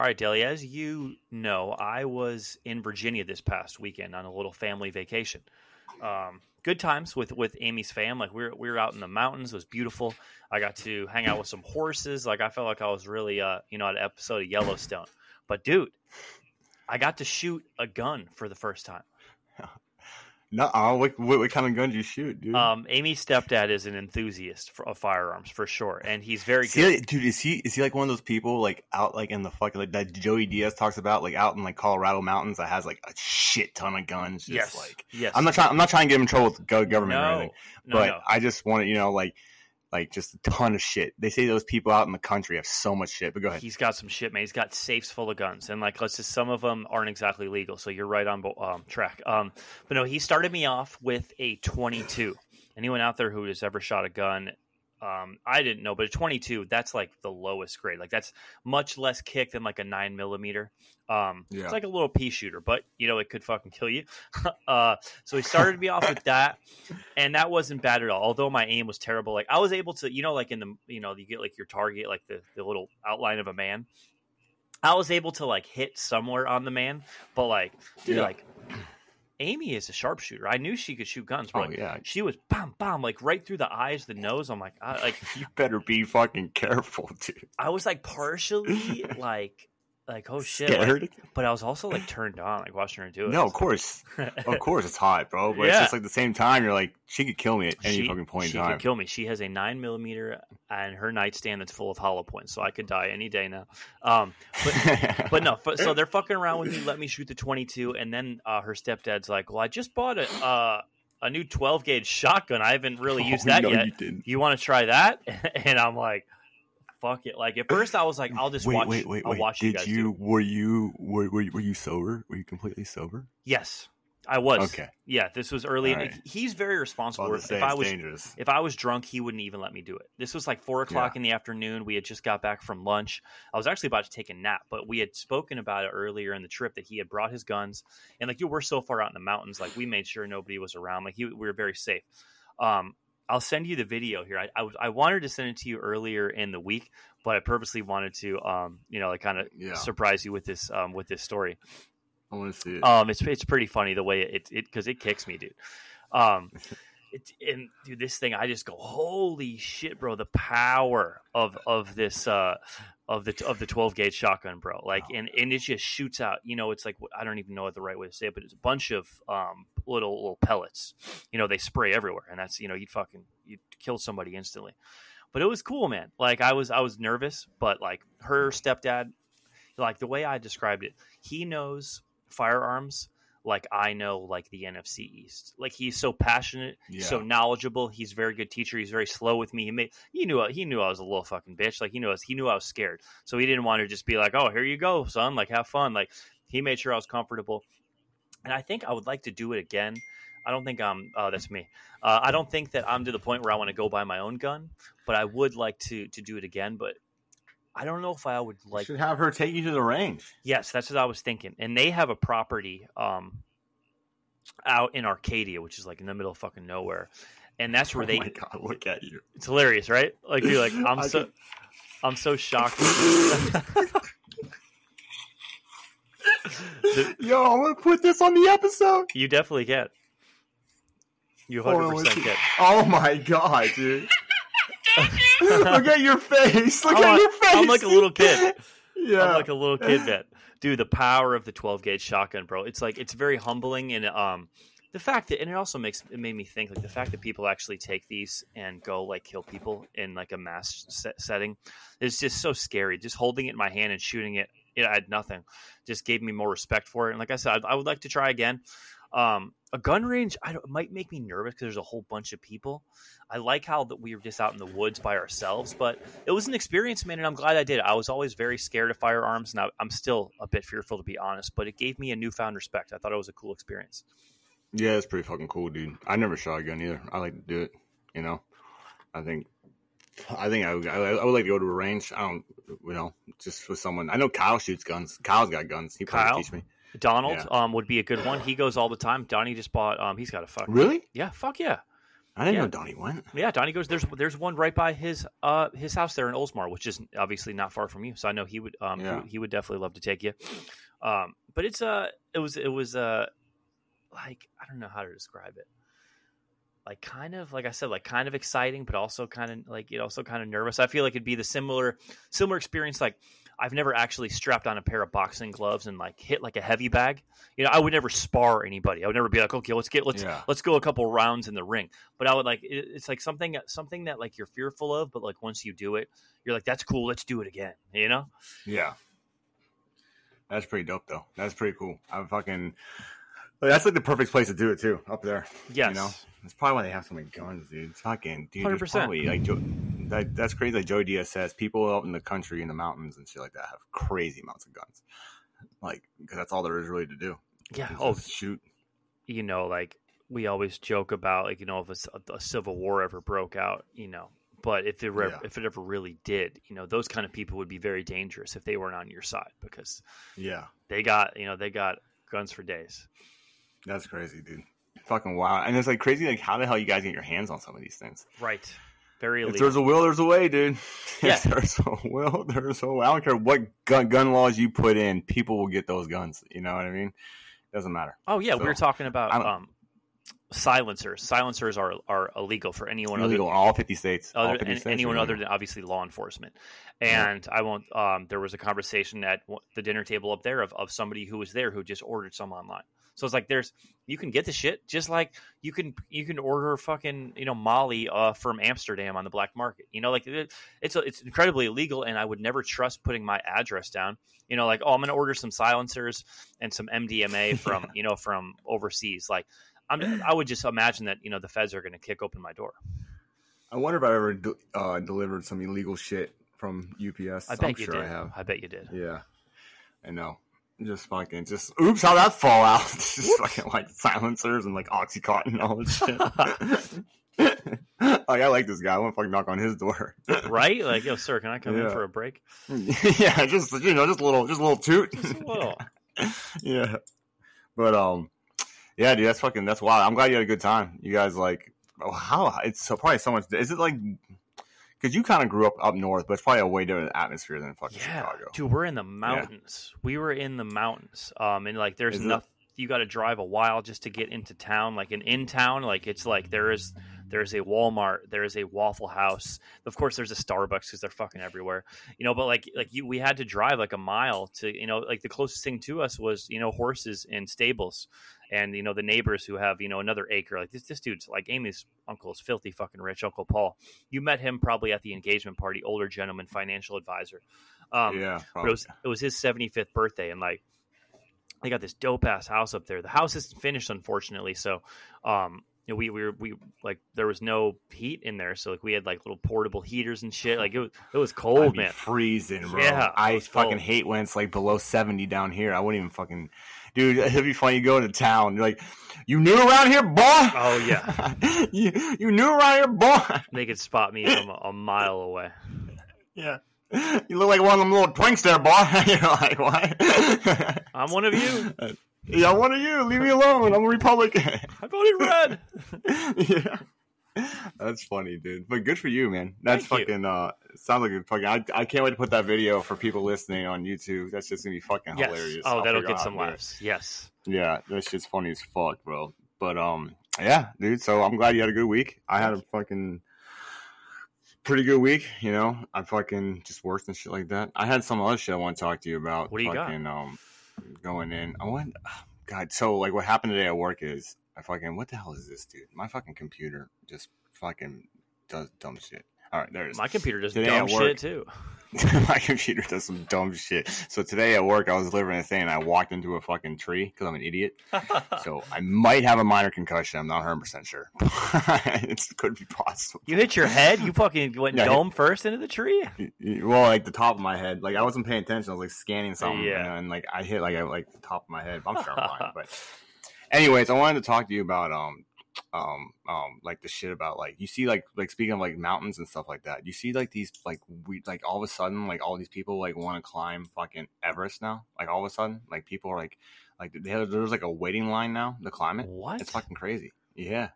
All right, Delli, as you know, I was in Virginia this past weekend on a little family vacation. Um, good times with with Amy's fam. Like we were we were out in the mountains. It was beautiful. I got to hang out with some horses. Like I felt like I was really uh you know at an episode of Yellowstone. But dude, I got to shoot a gun for the first time. No, what, what, what kind of gun do you shoot, dude? Um, Amy's stepdad is an enthusiast for, of firearms for sure, and he's very Is good. like- dude, is he is he like one of those people like out like in the fucking like that Joey Diaz talks about like out in like Colorado mountains that has like a shit ton of guns? Just yes, like yes. I'm not trying I'm not trying to get him in trouble with go- government or no, anything, no, but no. I just want to you know like like just a ton of shit. They say those people out in the country have so much shit. But go ahead. He's got some shit, man. He's got safes full of guns, and like, let's just some of them aren't exactly legal. So you're right on um, track. Um, but no, he started me off with a 22. Anyone out there who has ever shot a gun, um, I didn't know, but a 22, that's like the lowest grade. Like that's much less kick than like a nine millimeter. Um, Yeah. it's like a little pea shooter, but you know it could fucking kill you. uh, so he started me off with that, and that wasn't bad at all. Although my aim was terrible, like I was able to, you know, like in the, you know, you get like your target, like the the little outline of a man. I was able to like hit somewhere on the man, but like, dude, Yeah. like Amy is a sharpshooter. I knew she could shoot guns, bro. Oh yeah, She was bam, bam, like right through the eyes, the nose. I'm like, I, like you better be fucking careful, dude. I was like partially like, like oh shit, like- but I was also like turned on, like watching her do it. no, of course, of course, it's hot, bro. But it's just like the same time, you're like, she could kill me at any she, fucking point she in time. could kill me. She has a nine millimeter and her nightstand that's full of hollow points, so I could die any day now. Um, but but no, so they're fucking around with me. Let me shoot the twenty two, and then uh, her stepdad's like, "Well, I just bought a uh, a new twelve gauge shotgun. I haven't really used Oh, that no, yet. You. You want to try that?" and I'm like, "Fuck it!" Like at first, I was like, "I'll just wait, watch. wait, wait, I'll wait. watch you Did you, do." it." were you were, were you were you sober? Were you completely sober? Yes, I was. Okay. Yeah, this was early. Right. He's very responsible. If to say if I was dangerous. if I was drunk, he wouldn't even let me do it. This was like four o'clock in the afternoon. We had just got back from lunch. I was actually about to take a nap, but we had spoken about it earlier in the trip that he had brought his guns. And like, you we're so far out in the mountains, like we made sure nobody was around. Like, he, we were very safe. Um, I'll send you the video here. I, I, was- I wanted to send it to you earlier in the week, but I purposely wanted to, um, you know, like kind of Yeah. surprise you with this, um, with this story. I want to see it. Um, it's it's pretty funny the way it it because it kicks me, dude. Um, it, and dude, this thing I just go, holy shit, bro! The power of of this uh of the of the twelve gauge shotgun, bro. Like, and and it just shoots out. You know, it's like I don't even know what the right way to say it, but it's a bunch of um little little pellets. You know, they spray everywhere, and that's you know you'd fucking you'd kill somebody instantly. But it was cool, man. Like I was I was nervous, but like her stepdad, like the way I described it, he knows firearms like I know like the NFC East. Like he's so passionate, so knowledgeable. He's a very good teacher. He's very slow with me. He made he knew he knew I was a little fucking bitch. Like he knew I was, he knew I was scared. So he didn't want to just be like, "Oh, here you go, son. Like have fun." Like he made sure I was comfortable. And I think I would like to do it again. I don't think I'm. Uh, that's me. Uh, I don't think that I'm to the point where I want to go buy my own gun, but I would like to to do it again. But I don't know if I would You like should have her take you to the range. Yes, that's what I was thinking. And they have a property um out in Arcadia, which is like in the middle of fucking nowhere. And that's where oh they my god, look at you. it's hilarious, right? Like you're like I'm so can- I'm so shocked. The- Yo, I'm gonna put this on the episode. you definitely can. You 100 percent get. Oh my god, dude. look at your face. Look I'm at like- your face. I'm like a little kid. Yeah. I'm like a little kid man. Dude, the power of the 12 gauge shotgun, bro. It's like it's very humbling and um the fact that and it also makes it made me think like the fact that people actually take these and go like kill people in like a mass set setting is just so scary. Just holding it in my hand and shooting it, it had nothing. Just gave me more respect for it. And like I said, I, I would like to try again. Um, a gun range, I don't, might make me nervous because there's a whole bunch of people. I like how that we were just out in the woods by ourselves, but it was an experience, man, and I'm glad I did. I was always very scared of firearms, and I, I'm still a bit fearful to be honest. But it gave me a newfound respect. I thought it was a cool experience. Yeah, it's pretty fucking cool, dude. I never shot a gun either. I like to do it. You know, I think, I think I would, I, would like to go to a range. I don't, you know, just with someone. I know Kyle shoots guns. Kyle's got guns. He probably Kyle? teach me. Donald Yeah. um, would be a good one. He goes all the time. Donnie just bought. Um, he's got a fuck. Really? Yeah, fuck yeah. I didn't Yeah. know Donnie went. Yeah, Donnie goes. There's there's one right by his uh his house there in Oldsmar, which is obviously not far from you. So I know he would um Yeah. he, he would definitely love to take you. Um, but it's uh it was it was uh like I don't know how to describe it. Like kind of like I said, like kind of exciting, but also kind of like you know, also kind of nervous. I feel like it'd be the similar similar experience. Like I've never actually strapped on a pair of boxing gloves and like hit like a heavy bag. You know, I would never spar anybody. I would never be like, okay, let's get let's Yeah. let's go a couple rounds in the ring. But I would like it, it's like something something that like you're fearful of, but like once you do it, you're like, that's cool. Let's do it again. You know? Yeah. That's pretty dope, though. That's pretty cool. I'm fucking. That's like the perfect place to do it too, up there. Yes. You know, that's probably why they have so many guns, dude. Fucking, dude. 100%. Probably, like Joe, that, that's crazy. Like Joey Diaz says, people out in the country, in the mountains and shit like that, have crazy amounts of guns. Like, because that's all there is really to do. Yeah. Oh, shoot. you know, like we always joke about, like you know, if it's a, a civil war ever broke out, you know. But if it ever, Yeah. if it ever really did, you know, those kind of people would be very dangerous if they weren't on your side because Yeah, they got, you know, they got guns for days. That's crazy, dude. Fucking wow. And it's like crazy. Like, how the hell you guys get your hands on some of these things? Right. Very If there's a will, there's a way, dude. Yeah. If there's a will, there's a way. I don't care what gun, gun laws you put in, people will get those guns. You know what I mean? It Doesn't matter. Oh yeah, we were talking about um, silencers. Silencers are are illegal for anyone other Illegal in all 50 states. all other 50 an- states anyone other than obviously law enforcement. Yeah. And I won't. Um, there was a conversation at the dinner table up there of, of somebody who was there who just ordered some online. So it's like there's you can get the shit just like you can you can order fucking you know Molly uh, from Amsterdam on the black market. You know, like it, it's it's incredibly illegal, and I would never trust putting my address down. You know, like oh, I'm going to order some silencers and some MDMA from you know from overseas. Like I'm, I would just imagine that you know the feds are going to kick open my door. I wonder if I ever uh, delivered some illegal shit from UPS. I bet am you sure did. I have. I bet you did. Yeah, I know. Just fucking, just oops, how that fall out? just fucking like silencers and like oxycontin and all this shit. like I like this guy. I want to fucking knock on his door. right? Like, yo, sir, can I come in for a break? yeah, just you know, just a little, just a little toot. Just a little. yeah, but um, yeah, dude, that's fucking that's wild. I'm glad you had a good time. You guys like, oh, how it's so probably so much. Is it like? Because you kind of grew up up north, but it's probably a way different atmosphere than fucking Yeah, Chicago. dude, we're in the mountains. We were in the mountains. Um, and like, there's nothing. You got to drive a while just to get into town. Like, in in town, like it's like there is there's a Walmart, there is a Waffle House. Of course, there's a Starbucks because they're fucking everywhere. You know, but like like you, we had to drive like a mile to you know like the closest thing to us was you know horses and stables. And you know the neighbors who have you know another acre like this. This dude's like Amy's uncle is filthy fucking rich. Uncle Paul, you met him probably at the engagement party. Older gentleman, financial advisor. Um, yeah, but it was it was his 75th birthday and like they got this dope ass house up there the house isn't finished unfortunately so um you know, we, we were we like there was no heat in there so like we had like little portable heaters and shit like it was it was cold man freezing, bro. Yeah, I fucking cold. hate when it's like below seventy down here. I wouldn't even fucking, dude. It'd be funny. You go into town, you're like, you new around here, boy? Oh, yeah. you you new around here, boy? they could spot me from a, a mile away Yeah. You look like one of them little twinks there, boy. you're like, what? i'm one of you yeah, one of you. Leave me alone. I'm a Republican. i voted red yeah. That's funny, dude. But good for you, man. That's Thank you. fucking uh sounds like a fucking I, I can't wait to put that video for people listening on YouTube. That's just gonna be fucking yes hilarious. oh I'll that'll get some how to do it. laughs yes Yeah, that's just funny as fuck, bro. But um yeah, dude, so I'm glad you had a good week. I had a fucking pretty good week, you know. I fucking just worked and shit like that. I had some other shit I want to talk to you about. What do you got? fucking, um going in. I went God, so like what happened today at work is I fucking what the hell is this, dude? My fucking computer just fucking does dumb shit. All right, there it is. my computer does Today dumb work- shit too my computer does some dumb shit. So today at work, I was delivering a thing and I walked into a fucking tree because I'm an idiot. So I might have a minor concussion. I'm not 100 percent sure. it could be possible. you hit your head you fucking went Yeah, I hit- dome first into the tree Well, like the top of my head, like I wasn't paying attention. I was like scanning something, Yeah. you know, and like I hit like I like the top of my head. I'm sure I'm fine. But anyways, I wanted to talk to you about um um um like the shit about like you see like like speaking of like mountains and stuff like that. You see like these like we like all of a sudden like all these people like want to climb fucking Everest now. Like all of a sudden, like people are like like they, there's like a waiting line now to climb it. what It's fucking crazy. Yeah.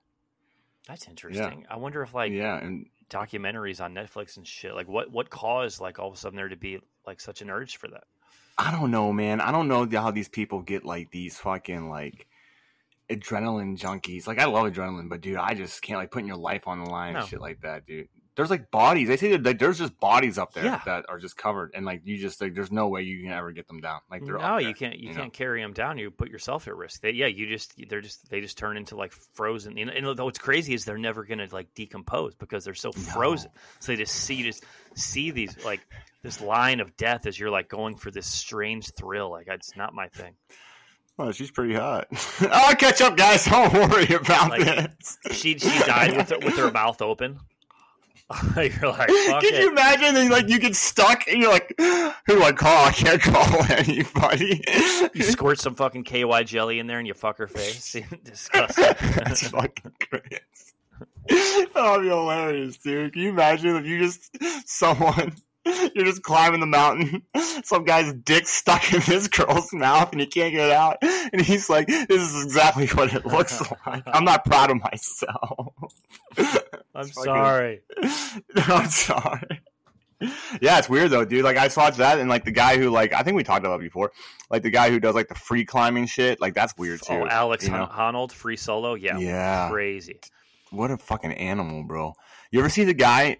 That's interesting. I wonder if like yeah, and documentaries on Netflix and shit, like what what caused like all of a sudden there to be like such an urge for that. I don't know, man. I don't know how these people get like these fucking like adrenaline junkies. Like I love adrenaline, but dude, I just can't like putting your life on the line No. and shit like that, dude. There's like bodies. They say that like, there's just bodies up there Yeah. that are just covered, and like you just like there's no way you can ever get them down. Like they're no, there, you can't. You, know? can't carry them down. You put yourself at risk. They, yeah, you just they're just they just turn into like frozen. You know, and what's crazy is they're never gonna like decompose because they're so frozen. So they just see you just see these like this line of death as you're like going for this strange thrill. Like it's not my thing. Oh, she's pretty hot. I'll catch up, guys. Don't worry about Like, this. She she died with her, with her mouth open. you're like Can it. you imagine? And like you get stuck, and you're like, "Who do I call? I can't call anybody." You squirt some fucking KY jelly in there and you fuck her face. Disgusting. That's fucking great. That'd be hilarious, dude. Can you imagine if you just someone you're just climbing the mountain, some guy's dick stuck in this girl's mouth and he can't get it out, and he's like, "This is exactly what it looks like." I'm not proud of myself. I'm sorry. I'm sorry. Yeah, it's weird though, dude. Like I watched that, and like the guy who like I think we talked about before, like the guy who does like the free climbing shit, like that's weird oh, too. Oh, Alex you know? Honnold, free solo. Yeah. Yeah. Crazy. What a fucking animal, bro. You ever see the guy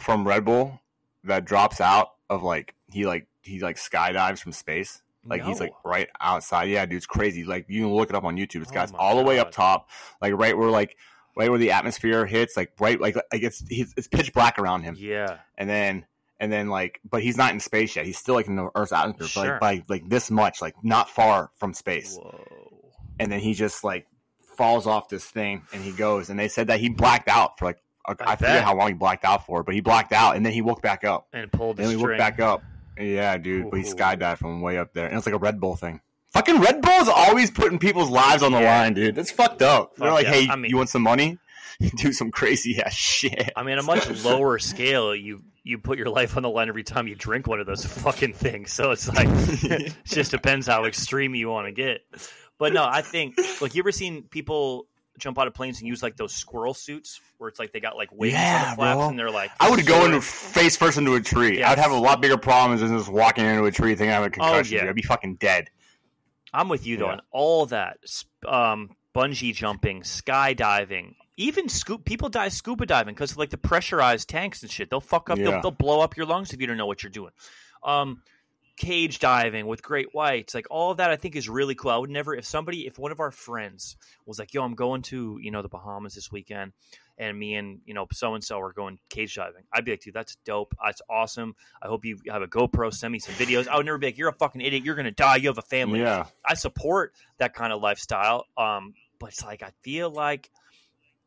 from Red Bull that drops out of like he like he like skydives from space? Like he's like right outside. Yeah, dude, it's crazy. Like you can look it up on YouTube. This Oh guy's all the way up top, like right where like right where the atmosphere hits, like right like like it's he's, it's pitch black around him, Yeah. and then and then like but he's not in space yet. He's still like in the Earth's atmosphere, Sure. but like by like this much, like not far from space Whoa. and then he just like falls off this thing and he goes and they said that he blacked out for like I, I I forget how long he blacked out for but he blacked out and then he woke back up And pulled the and he woke back up yeah dude but he Ooh. skydived from way up there and it's like a red bull thing fucking red bull is always putting people's lives on the Yeah. line dude that's fucked up they're like yeah. hey I mean- you want some money do some crazy ass shit I mean, a much lower scale, you you put your life on the line every time you drink one of those fucking things. So it's like it just depends how extreme you want to get. But no, I think like you ever seen people jump out of planes and use like those squirrel suits where it's like they got like wings on the flaps bro. and they're like I would go into face first into a tree. Yes. I'd have a lot bigger problems than just walking into a tree thinking I have a concussion. yeah. I'd be fucking dead. I'm with you though Yeah. on all that. Um, bungee jumping, skydiving, even scoop. People die scuba diving because like the pressurized tanks and shit. They'll fuck up. Yeah. They'll, they'll blow up your lungs if you don't know what you're doing. Um, cage diving with great whites, like all of that, I think is really cool. I would never, if somebody, if one of our friends was like, "Yo, I'm going to you know the Bahamas this weekend," and me and you know so and so are going cage diving, I'd be like, "Dude, that's dope. That's awesome. I hope you have a GoPro. Send me some videos." I would never be like, "You're a fucking idiot. You're gonna die. You have a family." Yeah. I support that kind of lifestyle. Um, but it's like I feel like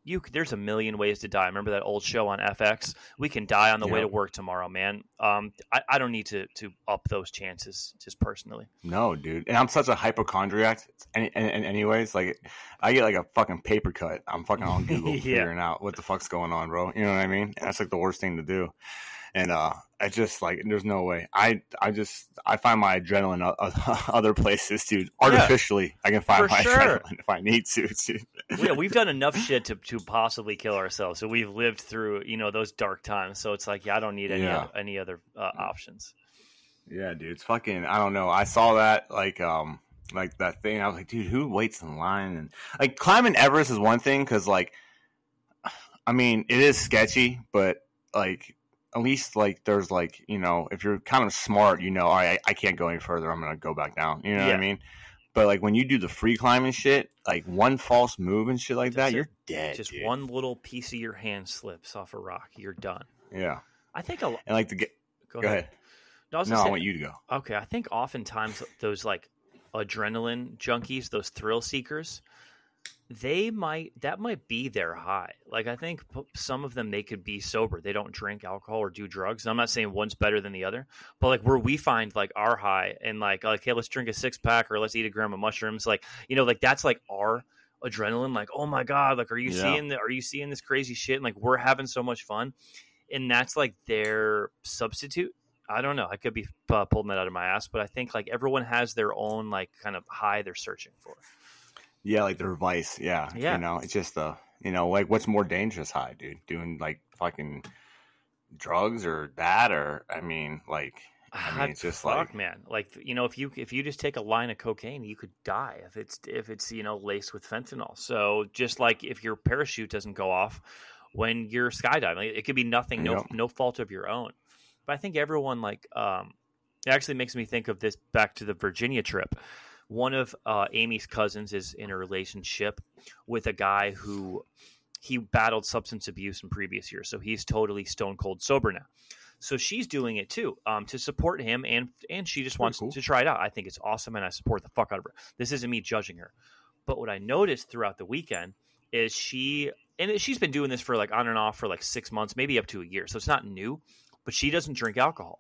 you there's a million ways to die. Remember that old show on FX? We can die on the way to work tomorrow, man. Um, I, I don't need to to up those chances just personally. No, dude. And I'm such a hypochondriac. And, and, and anyways, like I get like a fucking paper cut. I'm fucking on Google Yeah. figuring out what the fuck's going on, bro. You know what I mean? That's like the worst thing to do. And uh, I just like there's no way. I I just I find my adrenaline other places, dude. Artificially, I can find my sure. adrenaline if I need to, dude. yeah, we've done enough shit to to possibly kill ourselves. So we've lived through you know those dark times. So it's like yeah, I don't need any Yeah. other, any other uh, options. Yeah, dude. It's fucking. I don't know. I saw that like um like that thing. I was like, dude, who waits in line? And like climbing Everest is one thing because like, I mean, it is sketchy, but like at least like there's like you know if you're kind of smart, you know, all right, I, I can't go any further. I'm gonna go back down. You know what I mean? But like when you do the free climbing shit, like one false move and shit like That's that, it. you're dead. Just dude. one little piece of your hand slips off a rock, you're done. Yeah, I think a, and like to get. go, Go ahead. ahead. No, I No, gonna I want you to go. Okay, I think oftentimes those like adrenaline junkies, those thrill seekers, they might that might be their high. Like I think some of them they could be sober. They don't drink alcohol or do drugs. I'm not saying one's better than the other, but like where we find like our high and like like hey, let's drink a six pack or let's eat a gram of mushrooms. Like you know, like that's like our adrenaline. Like oh my god, like are you Yeah. seeing the, are you seeing this crazy shit? And like we're having so much fun, and that's like their substitute. I don't know. I could be uh, pulling that out of my ass, but I think like everyone has their own like kind of high they're searching for. Yeah, like their vice. Yeah, Yeah. You know, it's just the, You know, like what's more dangerous high, dude? Doing like fucking drugs or that or I mean, like I mean, it's just Fuck, like man. Like you know, if you if you just take a line of cocaine, you could die if it's if it's you know laced with fentanyl. So just like if your parachute doesn't go off when you're skydiving, it could be nothing, no Yep. no fault of your own. But I think everyone like um, it actually makes me think of this back to the Virginia trip. One of uh, Amy's cousins is in a relationship with a guy who he battled substance abuse in previous years, so he's totally stone cold sober now. So she's doing it too um, to support him, and and she just wants cool. to try it out. I think it's awesome, and I support the fuck out of her. This isn't me judging her, but what I noticed throughout the weekend is she and she's been doing this for like on and off for like six months, maybe up to a year. So it's not new, but she doesn't drink alcohol.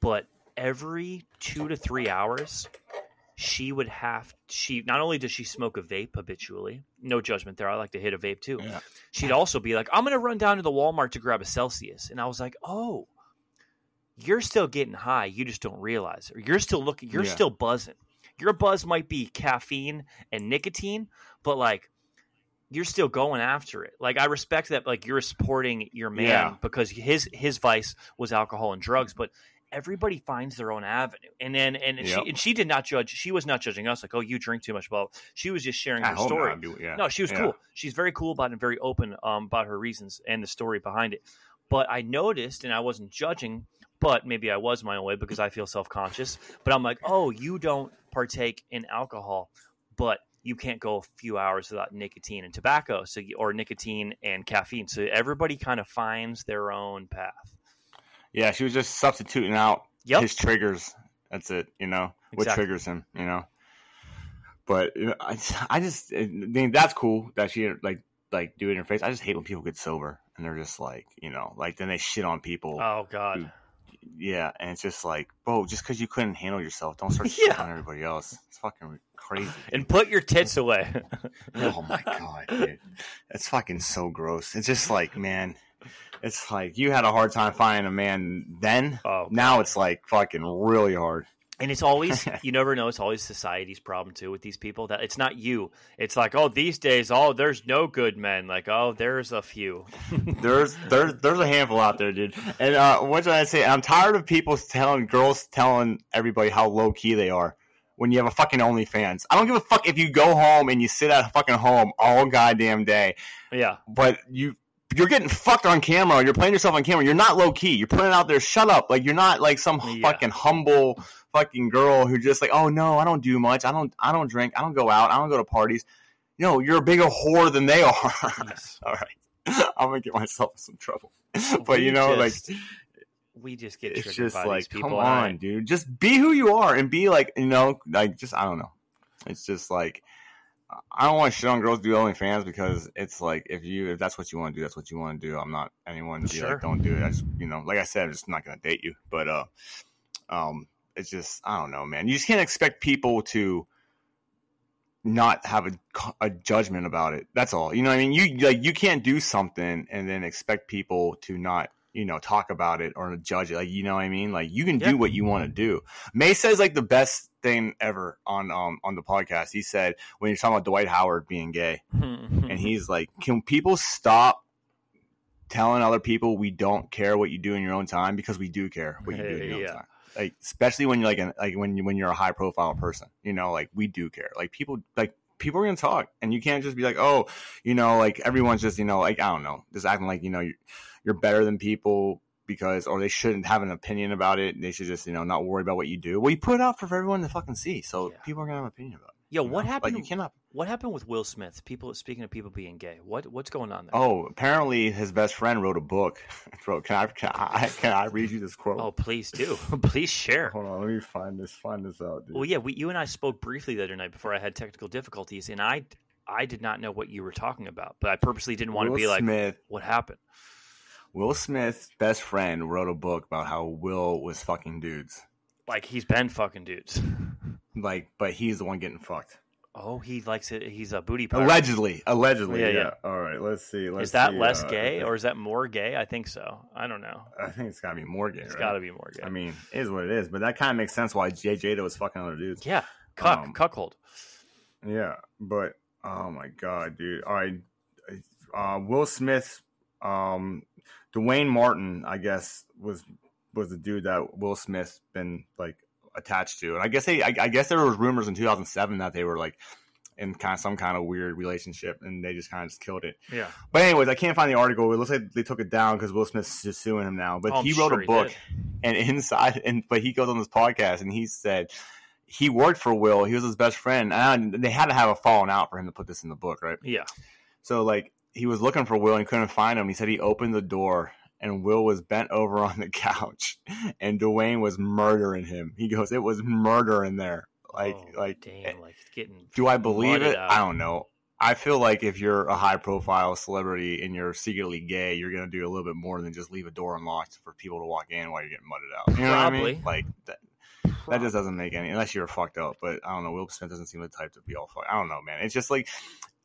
But every two to three hours, she would have she not only does she smoke a vape habitually, no judgment there. I like to hit a vape too yeah. she'd also be like, I'm to run down to the Walmart to grab a Celsius. And I was like, oh, you're still getting high. You just don't realize it. Or you're still looking, you're Yeah. still buzzing. Your buzz might be caffeine and nicotine, but like, you're still going after it. Like I respect that. Like you're supporting your man Yeah. because his his vice was alcohol and drugs. But everybody finds their own avenue. And then and, Yep. she and she did not judge. She was not judging us. Like oh you drink too much. Well, she was just sharing I her story. Yeah. No, she was Yeah. cool. She's very cool about it and very open um, about her reasons and the story behind it. But I noticed, and I wasn't judging, but maybe I was my own way because I feel self conscious. But I'm like, oh, you don't partake in alcohol, but you can't go a few hours without nicotine and tobacco, so you, or nicotine and caffeine. So everybody kind of finds their own path. Yeah, she was just substituting out Yep. his triggers. That's it. You know what triggers him. You know. But you know, I, I just I mean that's cool that she like like do it in her face. I just hate when people get sober and they're just like you know like then they shit on people. Oh God. Dude. Yeah, and it's just like, bro, just because you couldn't handle yourself, don't start Yeah. shitting on everybody else. It's fucking crazy. And put your tits away. oh my god, dude, it's fucking so gross. It's just like, man, it's like you had a hard time finding a man then. oh, Now it's like fucking really hard. And it's always you never know. It's always society's problem too with these people. That it's not you. It's like oh these days oh there's no good men. Like oh there's a few. There's there's there's a handful out there, dude. And uh, what did I say? I'm tired of people telling girls telling everybody how low key they are when you have a fucking OnlyFans. I don't give a fuck if you go home and you sit at fucking home all goddamn day, yeah. but you you're getting fucked on camera. You're playing yourself on camera. You're not low key. You're putting it out there. Shut up. Like you're not like some Yeah. fucking humble fucking girl who just like, oh no, I don't do much. I don't I don't drink. I don't go out. I don't go to parties. No, you're a bigger whore than they are. Yes. All right. I'm gonna get myself in some trouble. but We you know, just- like we just get it's just by like, these people. come and I- on, dude. Just be who you are and be like, you know, like just I don't know. It's just like I don't want to shit on girls do OnlyFans because it's like if you if that's what you want to do, that's what you want to do. I'm not anyone to be Sure. like, don't do it. I just you know, like I said, I'm just not gonna date you. But uh, um, it's just I don't know, man. You just can't expect people to not have a, a judgment about it. That's all. You know what I mean? You like you can't do something and then expect people to not, you know, talk about it or judge it. Like you know what I mean? Like you can Yeah. do what you want to do. May says like the best thing ever on um on the podcast. He said when you're talking about Dwight Howard being gay, and he's like, "Can people stop telling other people we don't care what you do in your own time because we do care what you do in your Yeah. own time." Like, especially when you're like, an, like when you when you're a high profile person, you know, like we do care. Like people, like people are gonna talk, and you can't just be like, "Oh, you know, like everyone's just, you know, like I don't know, just acting like you know you're, you're better than people." Because, or they shouldn't have an opinion about it. They should just, you know, not worry about what you do. Well, you put it out for everyone to fucking see, so Yeah. people are gonna have an opinion about it. Yo, you what know? happened? Like, you cannot What happened with Will Smith? People speaking of people being gay. What what's going on there? Oh, apparently his best friend wrote a book. Bro, can I can I can I read you this quote? Oh, please do. please share. Hold on, let me find this find this out, dude. Well, yeah, we, you and I spoke briefly the other night before I had technical difficulties, and I I did not know what you were talking about, but I purposely didn't want Will to be like, Smith, what happened? Will Smith's best friend wrote a book about how Will was fucking dudes. Like he's been fucking dudes. Like, but he's the one getting fucked. Oh, he likes it. He's a booty pirate. Allegedly, allegedly. Yeah, Yeah, yeah. All right, let's see. Let's is that see, less uh, gay or is that more gay? I think so. I don't know. I think it's gotta be more gay. It's right? got to be more gay. I mean, it is what it is. But that kind of makes sense why Jay Jada was fucking other dudes. yeah, cuck, um, cuckold. Yeah, but oh my god, dude! All right, uh, Will Smith, um, Duane Martin, I guess was was the dude that Will Smith been like attached to, and I guess they, I, I guess there was rumors in 2007 that they were like in kind of some kind of weird relationship, and they just kind of just killed it. Yeah. But anyways, I can't find the article. It looks like they took it down because Will Smith's just suing him now. But Oh, I'm he wrote sure a book, and inside, and but he goes on this podcast and he said he worked for Will. He was his best friend, and they had to have a falling out for him to put this in the book, right? Yeah. So like he was looking for Will and couldn't find him. He said he opened the door and Will was bent over on the couch and Duane was murdering him. He goes, it was murder in there. Like Oh, like eh, damn, like it's getting. do I believe it? out. I don't know. I feel like if you're a high profile celebrity and you're secretly gay, you're gonna do a little bit more than just leave a door unlocked for people to walk in while you're getting mudded out. You know what I mean? Like that that just doesn't make any unless you're fucked up. But I don't know. Will Smith doesn't seem the type to be all fucked. Up. I don't know, man. It's just like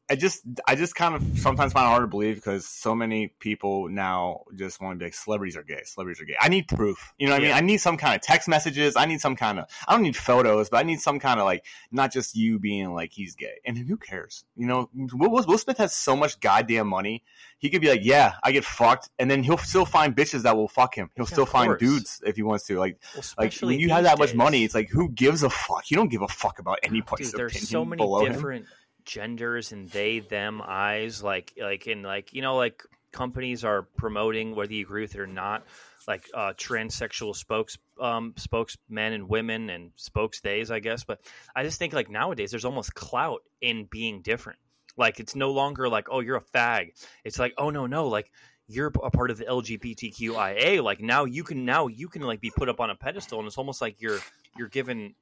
I just I just kind of sometimes find it hard to believe because so many people now just want to be like celebrities are gay. Celebrities are gay. I need proof. You know what I mean? I need some kind of text messages. I need some kind of I don't need photos, but I need some kind of like not just you being like he's gay. And who cares? You know, Will, Will Smith has so much goddamn money. He could be like, yeah, I get fucked, and then he'll still find bitches that will fuck him. He'll Yeah, still find dudes if he wants to. Like, Well, like when you have that much money, it's like who gives a fuck? You don't give a fuck about anybody's Dude, there's so many below him. Genders and they them eyes like like in like you know like companies are promoting whether you agree with it or not like uh transsexual spokes um spokesmen and women and spokes days i guess but i just think like nowadays there's almost clout in being different. Like it's no longer like oh you're a fag. It's like oh no no like you're a part of the lgbtqia like now you can now you can like be put up on a pedestal and it's almost like you're you're given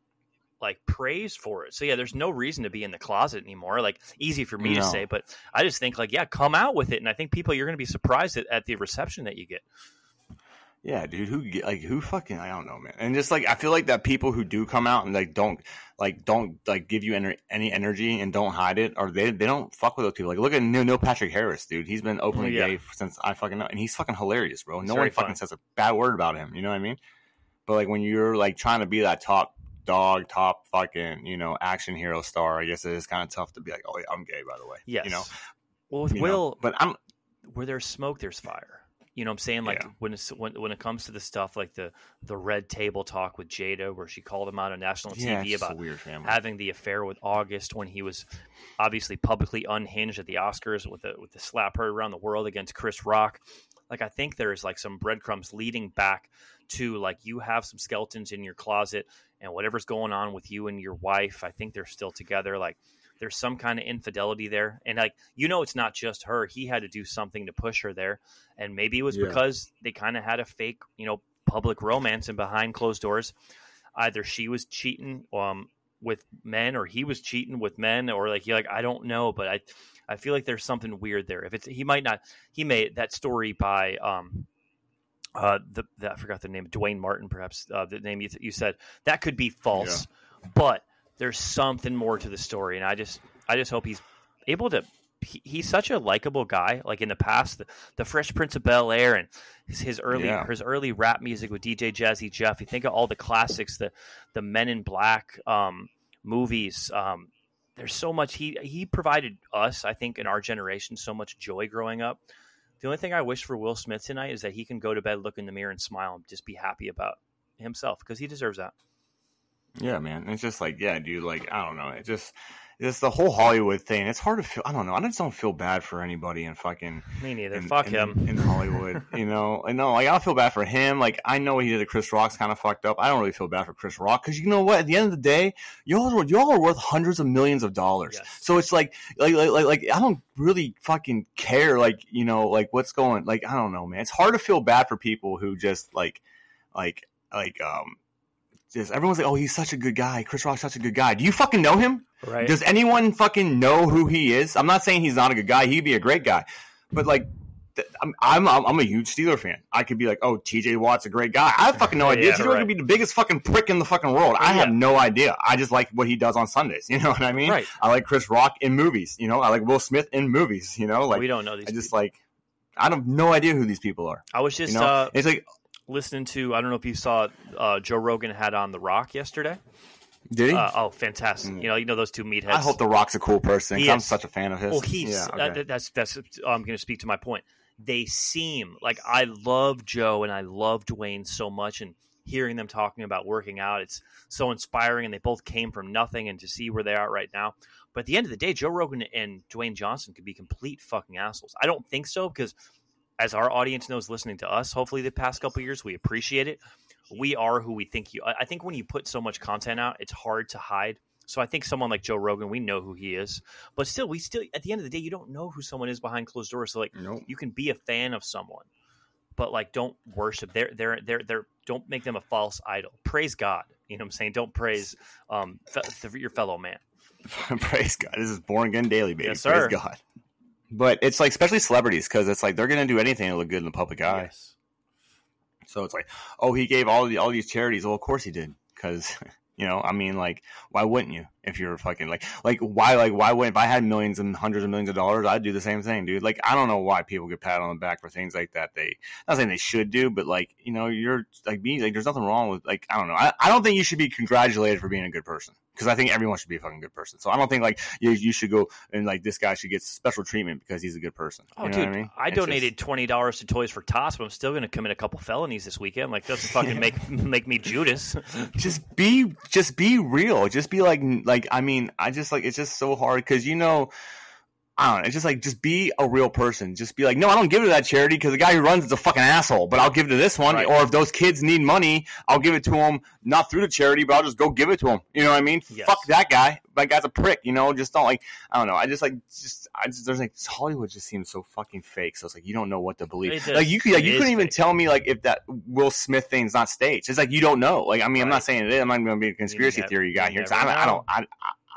like praise for it. So yeah, there's no reason to be in the closet anymore. Like easy for me to say, but I just think like yeah, come out with it, and I think people you're going to be surprised at, at the reception that you get. Yeah, dude, who like who fucking I don't know, man. And just like I feel like that people who do come out and like don't like don't like give you ener- any energy and don't hide it, or they they don't fuck with those people. Like look at Neil, Neil Patrick Harris, dude. He's been openly Yeah. gay since I fucking know, and he's fucking hilarious, bro. No one fucking funny. says a bad word about him. You know what I mean? But like when you're like trying to be that top dog, top fucking you know action hero star, I guess it is kind of tough to be like, oh yeah, I'm gay, by the way. Yes. you know. well, with You know? Will, but I'm where there's smoke, there's fire. You know what I'm saying? Like Yeah. when it's when when it comes to the stuff like the the red table talk with Jada, where she called him out on national yeah, TV a about weird family. having the affair with August when he was obviously publicly unhinged at the Oscars with the with the slap heard around the world against Chris Rock. Like I think there's like some breadcrumbs leading back to like you have some skeletons in your closet and whatever's going on with you and your wife, I think they're still together. Like there's some kind of infidelity there. And like you know it's not just her. He had to do something to push her there. And maybe it was Yeah. because they kind of had a fake, you know, public romance and behind closed doors. Either she was cheating um with men or he was cheating with men or like he like I don't know, but I I feel like there's something weird there. If it's he might not he made that story by um uh the, the I forgot the name Duane Martin perhaps uh, the name you, you said that could be false, but there's something more to the story, and I just I just hope he's able to. He, he's such a likable guy. Like in the past, the, the Fresh Prince of Bel Air and his, his early Yeah. his early rap music with DJ Jazzy Jeff. You think of all the classics, the the Men in Black um, movies. Um, there's so much he he provided us. I think in our generation so much joy growing up. The only thing I wish for Will Smith tonight is that he can go to bed, look in the mirror, and smile, and just be happy about himself because he deserves that. Yeah, man. It's just like, yeah, dude. Like, I don't know. It just, it's the whole Hollywood thing. It's hard to feel. I don't know. I just don't feel bad for anybody in fucking. Me neither. in, Fuck in- him. in Hollywood. you know, I know. Like, I don't feel bad for him. Like, I know what he did to Chris Rock's kind of fucked up. I don't really feel bad for Chris Rock because you know what? At the end of the day, y'all are y'all are worth hundreds of millions of dollars. Yes. So it's like, like, like, like, like, I don't really fucking care. Like, you know, like what's going. Like, I don't know, man. It's hard to feel bad for people who just like, like, like, um. Just everyone's like, oh, he's such a good guy. Chris Rock's such a good guy. Do you fucking know him? Right. Does anyone fucking know who he is? I'm not saying he's not a good guy. He'd be a great guy, but like, th- I'm I'm, I'm a huge Steeler fan. I could be like, oh, T.J. Watt's a great guy. I have fucking no idea. Yeah, T.J. Watt right. could be the biggest fucking prick in the fucking world. I have no idea. I just like what he does on Sundays. You know what I mean? Right. I like Chris Rock in movies. You know, I like Will Smith in movies. You know, like we don't know these. I just people. like I have no idea who these people are. I was just You know, uh, it's like listening to. I don't know if you saw uh, Joe Rogan had on The Rock yesterday. Did he? Uh, oh, fantastic! Mm. You know, you know those two meatheads. I hope The Rock's a cool person. He I'm is. such a fan of his. Well, he's yeah, uh, that's that's. I'm going to speak to my point. They seem like I love Joe and I love Dwayne so much, and hearing them talking about working out, it's so inspiring. And they both came from nothing, and to see where they are right now. But at the end of the day, Joe Rogan and Dwayne Johnson could be complete fucking assholes. I don't think so because, as our audience knows, listening to us, hopefully the past couple years, we appreciate it. We are who we think you. I I think when you put so much content out, it's hard to hide. So I think someone like Joe Rogan, we know who he is, but still, we still at the end of the day, you don't know who someone is behind closed doors. So like, Nope. you can be a fan of someone, but like, don't worship. They're they're they're they're don't make them a false idol. Praise God. You know what I'm saying? Don't praise um fe- your fellow man. Praise God. This is born again daily, baby. Yes, sir. Praise God. But it's like, especially celebrities, because it's like they're going to do anything to look good in the public eye. Yes. So it's like, oh, he gave all the, all these charities. Well, of course he did, because you know, I mean, like, why wouldn't you? If you're fucking like, like, why, like, why wouldn't? If I had millions and hundreds of millions of dollars, I'd do the same thing, dude. Like, I don't know why people get pat on the back for things like that. They, not saying they should do, but like, you know, you're like being like, there's nothing wrong with like, I don't know. I, I don't think you should be congratulated for being a good person. Because I think everyone should be a fucking good person. So I don't think like you, you should go and like this guy should get special treatment because he's a good person. Oh, you know dude, I mean? I It's just- donated twenty dollars to Toys for Tots, but I'm still going to commit a couple felonies this weekend. Like, doesn't fucking make make me Judas. just be just be real just be like like i mean i just like it's just so hard because you know I don't know. It's just like, just be a real person. Just be like, no, I don't give it to that charity because the guy who runs is a fucking asshole, but I'll give it to this one. Right. Or if those kids need money, I'll give it to them, not through the charity, but I'll just go give it to them. You know what I mean? Yes. Fuck that guy. That guy's a prick, you know? Just don't like, I don't know. I just like, just, I just, there's like, Hollywood just seems so fucking fake. So it's like, you don't know what to believe. Like, you could, like, you couldn't even fake. tell me, like, if that Will Smith thing's not staged. It's like, you don't know. Like, I mean, I'm not saying it is. I'm not going to be a conspiracy nev- theory guy here. here. 'cause never I, I don't, I,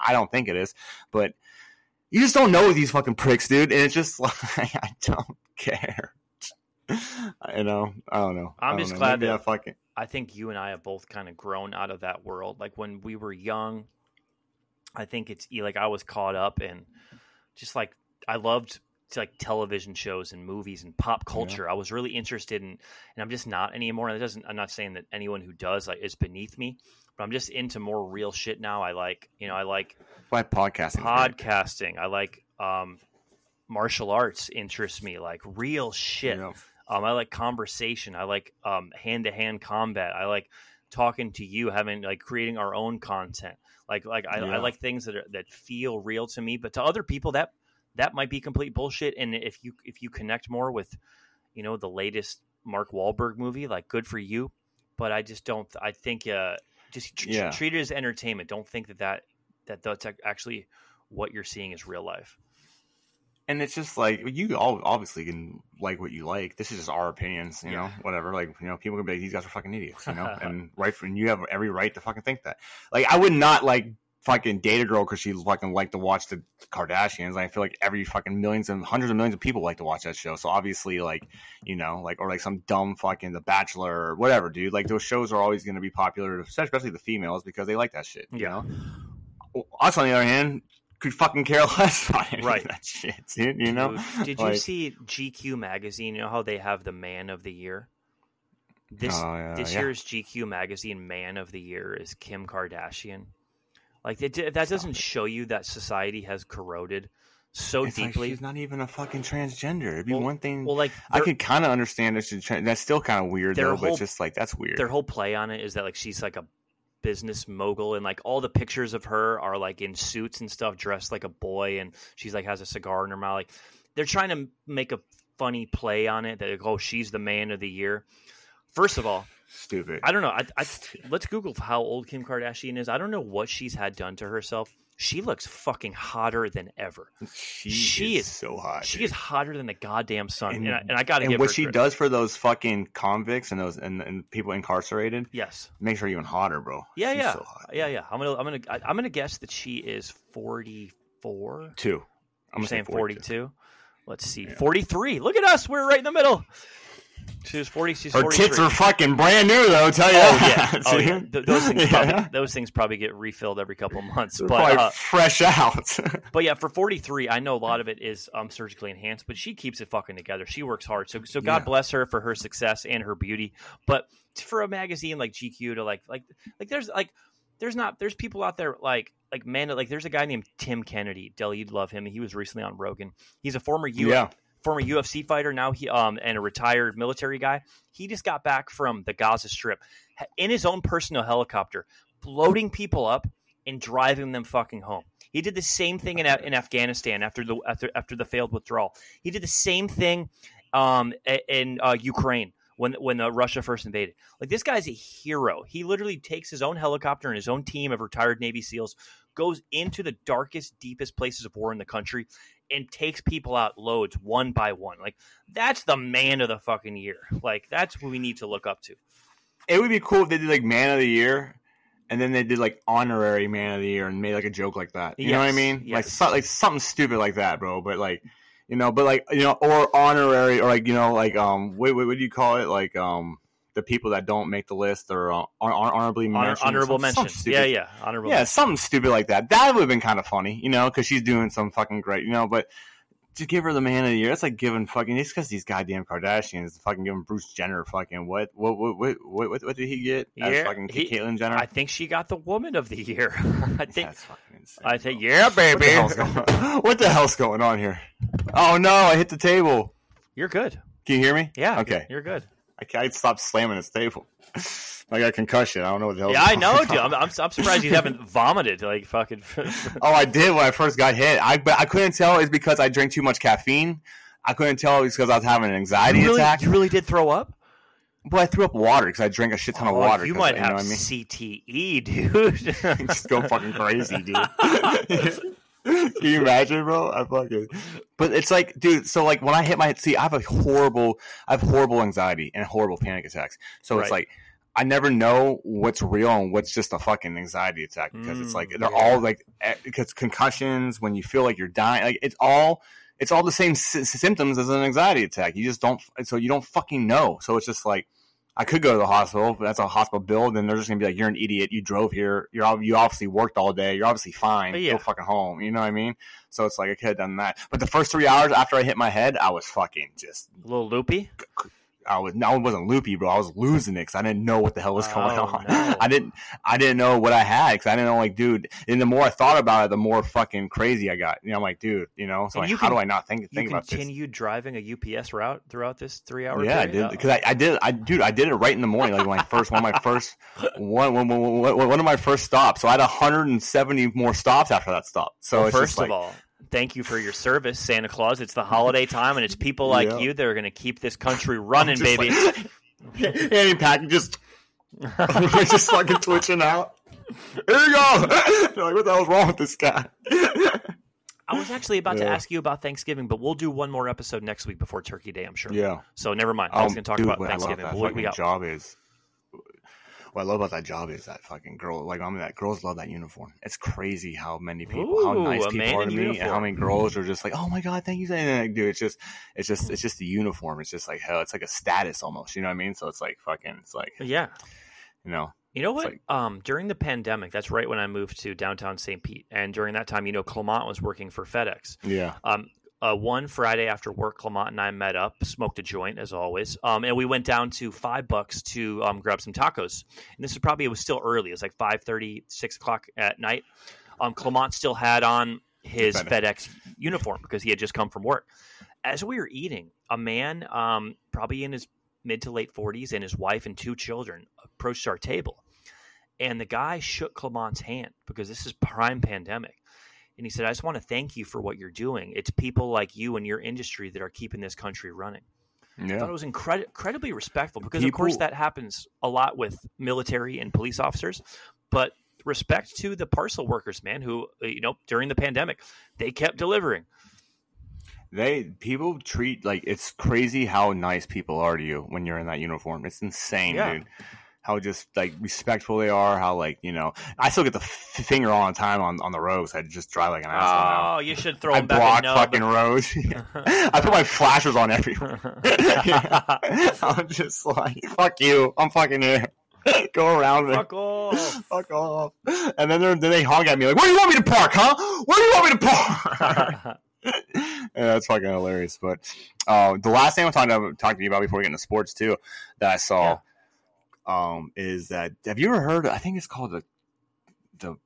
I don't think it is. But, you just don't know these fucking pricks, dude. And it's just like I don't care. I know. I don't know. I'm don't just know. glad Maybe that- I fucking I think you and I have both kind of grown out of that world. Like when we were young, I think it's like I was caught up in just like I loved like television shows and movies and pop culture. I was really interested in, and I'm just not anymore. And it doesn't. I'm not saying that anyone who does like is beneath me, but I'm just into more real shit now. I like, you know, I like why podcasting. podcasting. I like um, martial arts. Interests me like real shit. Know, Um, I like conversation. I like um, hand-to-hand combat. I like talking to you, having like creating our own content. Like like I, I like things that are, that feel real to me, but to other people that that might be complete bullshit. And if you if you connect more with, you know, the latest Mark Wahlberg movie, like good for you. But I just don't. I think uh, just tr- Yeah. treat it as entertainment. Don't think that that that that's actually what you're seeing is real life. and it's just like you all obviously can like what you like. This is just our opinions, you know, whatever. Like you know, people can be like, these guys are fucking idiots, you know, and right, and you have every right to fucking think that. Like I would not like fucking date a girl because she fucking like to watch the Kardashians. I feel like every fucking millions and hundreds of millions of people like to watch that show. So obviously, like you know, like or like some dumb fucking The Bachelor or whatever, dude. Like those shows are always going to be popular, especially the females because they like that shit. You Yeah. know. Us on the other hand. Could fucking care less about any Right. that shit, dude. You know, Dude, Did you see GQ magazine? You know how they have the Man of the Year. This oh, yeah, this yeah. year's GQ magazine Man of the Year is Kim Kardashian. Like it, that doesn't it. show you that society has corroded so it's like deeply. she's not even a fucking transgender. It'd be Well- one thing. well, like I could kind of understand if she's trans. That's still kind of weird though. whole- but just like that's weird. their whole play on it is that like she's like a business mogul and like all the pictures of her are like in suits and stuff dressed like a boy and she's like has a cigar in her mouth like they're trying to make a funny play on it that like, oh she's the man of the year first of all Stupid. I don't know. I, I let's Google how old Kim Kardashian is. I don't know what she's had done to herself. She looks fucking hotter than ever. she, she is, is- so hot. She dude. is hotter than the goddamn sun. And, And- I, and I got to And what she credit. does for those fucking convicts and those and, and people incarcerated Yes. makes her even hotter, bro. Yeah, She's yeah, so hot. yeah, yeah. I'm gonna, I'm gonna, I- I'm gonna guess that she is 44. Two. I'm I'm gonna say saying 42. 42. Let's see, Yeah. 43. Look at us. We're right in the middle. She was 40. She's Her 43. tits are fucking brand new though. I'll tell you. Oh that, yeah, oh yeah. Th- those things, Yeah. probably, those things probably get refilled every couple months. They're But uh, fresh out. But yeah, for 43, I know a lot of it is um, surgically enhanced, but she keeps it fucking together. She works hard. So so God Yeah. bless her for her success and her beauty. But for a magazine like GQ to like like like there's like there's not there's people out there like like man like there's a guy named Tim Kennedy. Del, you'd love him. He was recently on Rogan. He's a former U- Yeah. Former UFC fighter now he um and a retired military guy. He just got back from the Gaza Strip in his own personal helicopter, loading people up and driving them fucking home. He did the same thing in, in Afghanistan after the after after the failed withdrawal. He did the same thing um, in uh, Ukraine when when uh, Russia first invaded. Like this guy's a hero. He literally takes his own helicopter and his own team of retired Navy SEALs, goes into the darkest, deepest places of war in the country, and takes people out loads one by one. Like that's the man of the fucking year. Like that's what we need to look up to. It would be cool if they did like Man of the Year, and then they did like honorary Man of the Year and made like a joke like that. You know what I Yes, mean? Like so, like something stupid like that, bro. But like you know, but like you know, or honorary, or like you know, like um, what what, what do you call it? Like um, the people that don't make the list or uh, hon- hon- honorably Honor, mentioned. honorable mention. Yeah, yeah. Honorable. Yeah, mention. something stupid like that. That would have been kind of funny, you know, because she's doing some fucking great, you know. But to give her the man of the year, that's like giving fucking. It's because these goddamn Kardashians fucking giving Bruce Jenner fucking what what what what what, what, what did he get? Yeah, fucking he- Caitlyn Jenner. I think she got the woman of the year. I think. That's fucking insane. I think. Yeah, What the, baby. going on? what the hell's going on here? Oh no! I hit the table. You're good. Can you hear me? Yeah. Okay. You're good. I can't stop slamming this table. I got a concussion. I don't know what the hell. Yeah, I know, dude. I'm, I'm, I'm surprised you haven't vomited like fucking. Oh, I did when I first got hit. I but I couldn't tell it's because I drank too much caffeine. I couldn't tell it's because I was having an anxiety you really, attack. you really did throw up. But I threw up water because I drank a shit ton of Oh, water. You might know have I mean? CTE, dude. Just go fucking crazy, dude. Can you imagine, bro? I fucking. But it's like, dude. So like when I hit my see, I have a horrible, I have horrible anxiety and horrible panic attacks. So it's like. I never know what's real and what's just a fucking anxiety attack because it's Mm, like they're yeah. all like eh, because concussions when you feel like you're dying like it's all it's all the same sy- symptoms as an anxiety attack. You just don't so you don't fucking know. So it's just like I could go to the hospital, but that's a hospital bill. Then they're just gonna be like, "You're an idiot. You drove here. You're you obviously worked all day. You're obviously fine. Yeah. Go fucking home." You know what I mean? So it's like I could have done that. But the first three hours after I hit my head, I was fucking just. A little loopy. I was. I wasn't loopy, bro. I was losing it because I didn't know what the hell was going Oh, on. no. I didn't. I didn't know what I had because I didn't know, like, dude. And the more I thought about it, the more fucking crazy I got. You know, I'm like, dude. You know, so like, you how can- do I not think think about this? continued driving a UPS route throughout this three-hour. Yeah, I did because oh. I, I did I dude I did it right in the morning like when I first one of my first one one, one, one, one of my first stops. So I had 170 more stops after that stop. So Well, it's first just like, of all, thank you for your service, Santa Claus. It's the holiday time, and it's people like Yeah. you that are going to keep this country running, baby. like- Andy Pack just just fucking twitching out. Here you go. Like, what the hell's wrong with this guy? I was actually about to ask you about Thanksgiving, but we'll do one more episode next week before Turkey Day, I'm sure. yeah. So never mind. I was going to talk dude, about what Thanksgiving. that but we- fucking we got job is. What I love about that job is that fucking girl. Like I mean, that girls love that uniform. It's crazy how many people, how nice people are to me, and how many girls are just like, "Oh my god, thank you." And like, dude, it's just, it's just, it's just the uniform. It's just like hell. It's like a status almost. You know what I mean? So it's like fucking. It's like yeah. you know. You know what? um, during the pandemic, that's right when I moved to downtown St. Pete, and during that time, you know, Clement was working for FedEx. Yeah. Um, uh, one Friday after work, Clement and I met up, smoked a joint as always, um, and we went down to Five Bucks to um, grab some tacos. And this is probably it was still early; it was like 5.30, 6 o'clock at night. Um, Clement still had on his FedEx. Uniform because he had just come from work. As we were eating, a man, um, probably in his mid to late forties, and his wife and two children approached our table, and the guy shook Clement's hand because this is prime pandemic. And he said, I just want to thank you for what you're doing. It's people like you and your industry that are keeping this country running. I thought it was incredi- incredibly respectful because, of course, that happens a lot with military and police officers. But respect to the parcel workers, man, who, uh, you know, during the pandemic, they kept delivering. They people treat like it's crazy how nice people are to you when you're in that uniform. It's insane, Yeah. dude. How just like respectful they are. How like you know, I still get the f- finger all the time on on the roads. I just drive like an asshole now. Oh, you should throw I back block fucking roads. I put my flashers on everywhere. I'm just like, fuck you. I'm fucking here. Go around me. Fuck off. Fuck off. And then, they're, then they honk at me like, where do you want me to park, huh? Where do you want me to park? yeah, that's fucking hilarious. But uh, the last thing I'm talking about, talking to you about before we get into sports too, that I saw, um, is that have you ever heard? I think it's called the the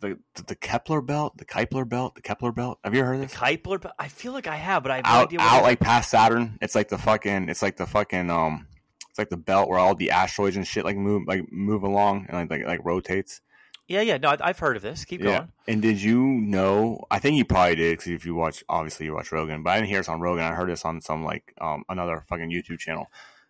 the the Kepler belt, the Kepler belt, the Kepler belt. Have you ever heard of The this? Kuiper, but I feel like I have, but I have no out idea what out like past Saturn. It's like the fucking. It's like the fucking um. It's like the belt where all the asteroids and shit like move like move along and like like, like rotates. Yeah, yeah. No, I've heard of this. Keep going. And did you know? I think you probably did because if you watch, obviously you watch Rogan, but I didn't hear this on Rogan. I heard this on some like um another fucking YouTube channel.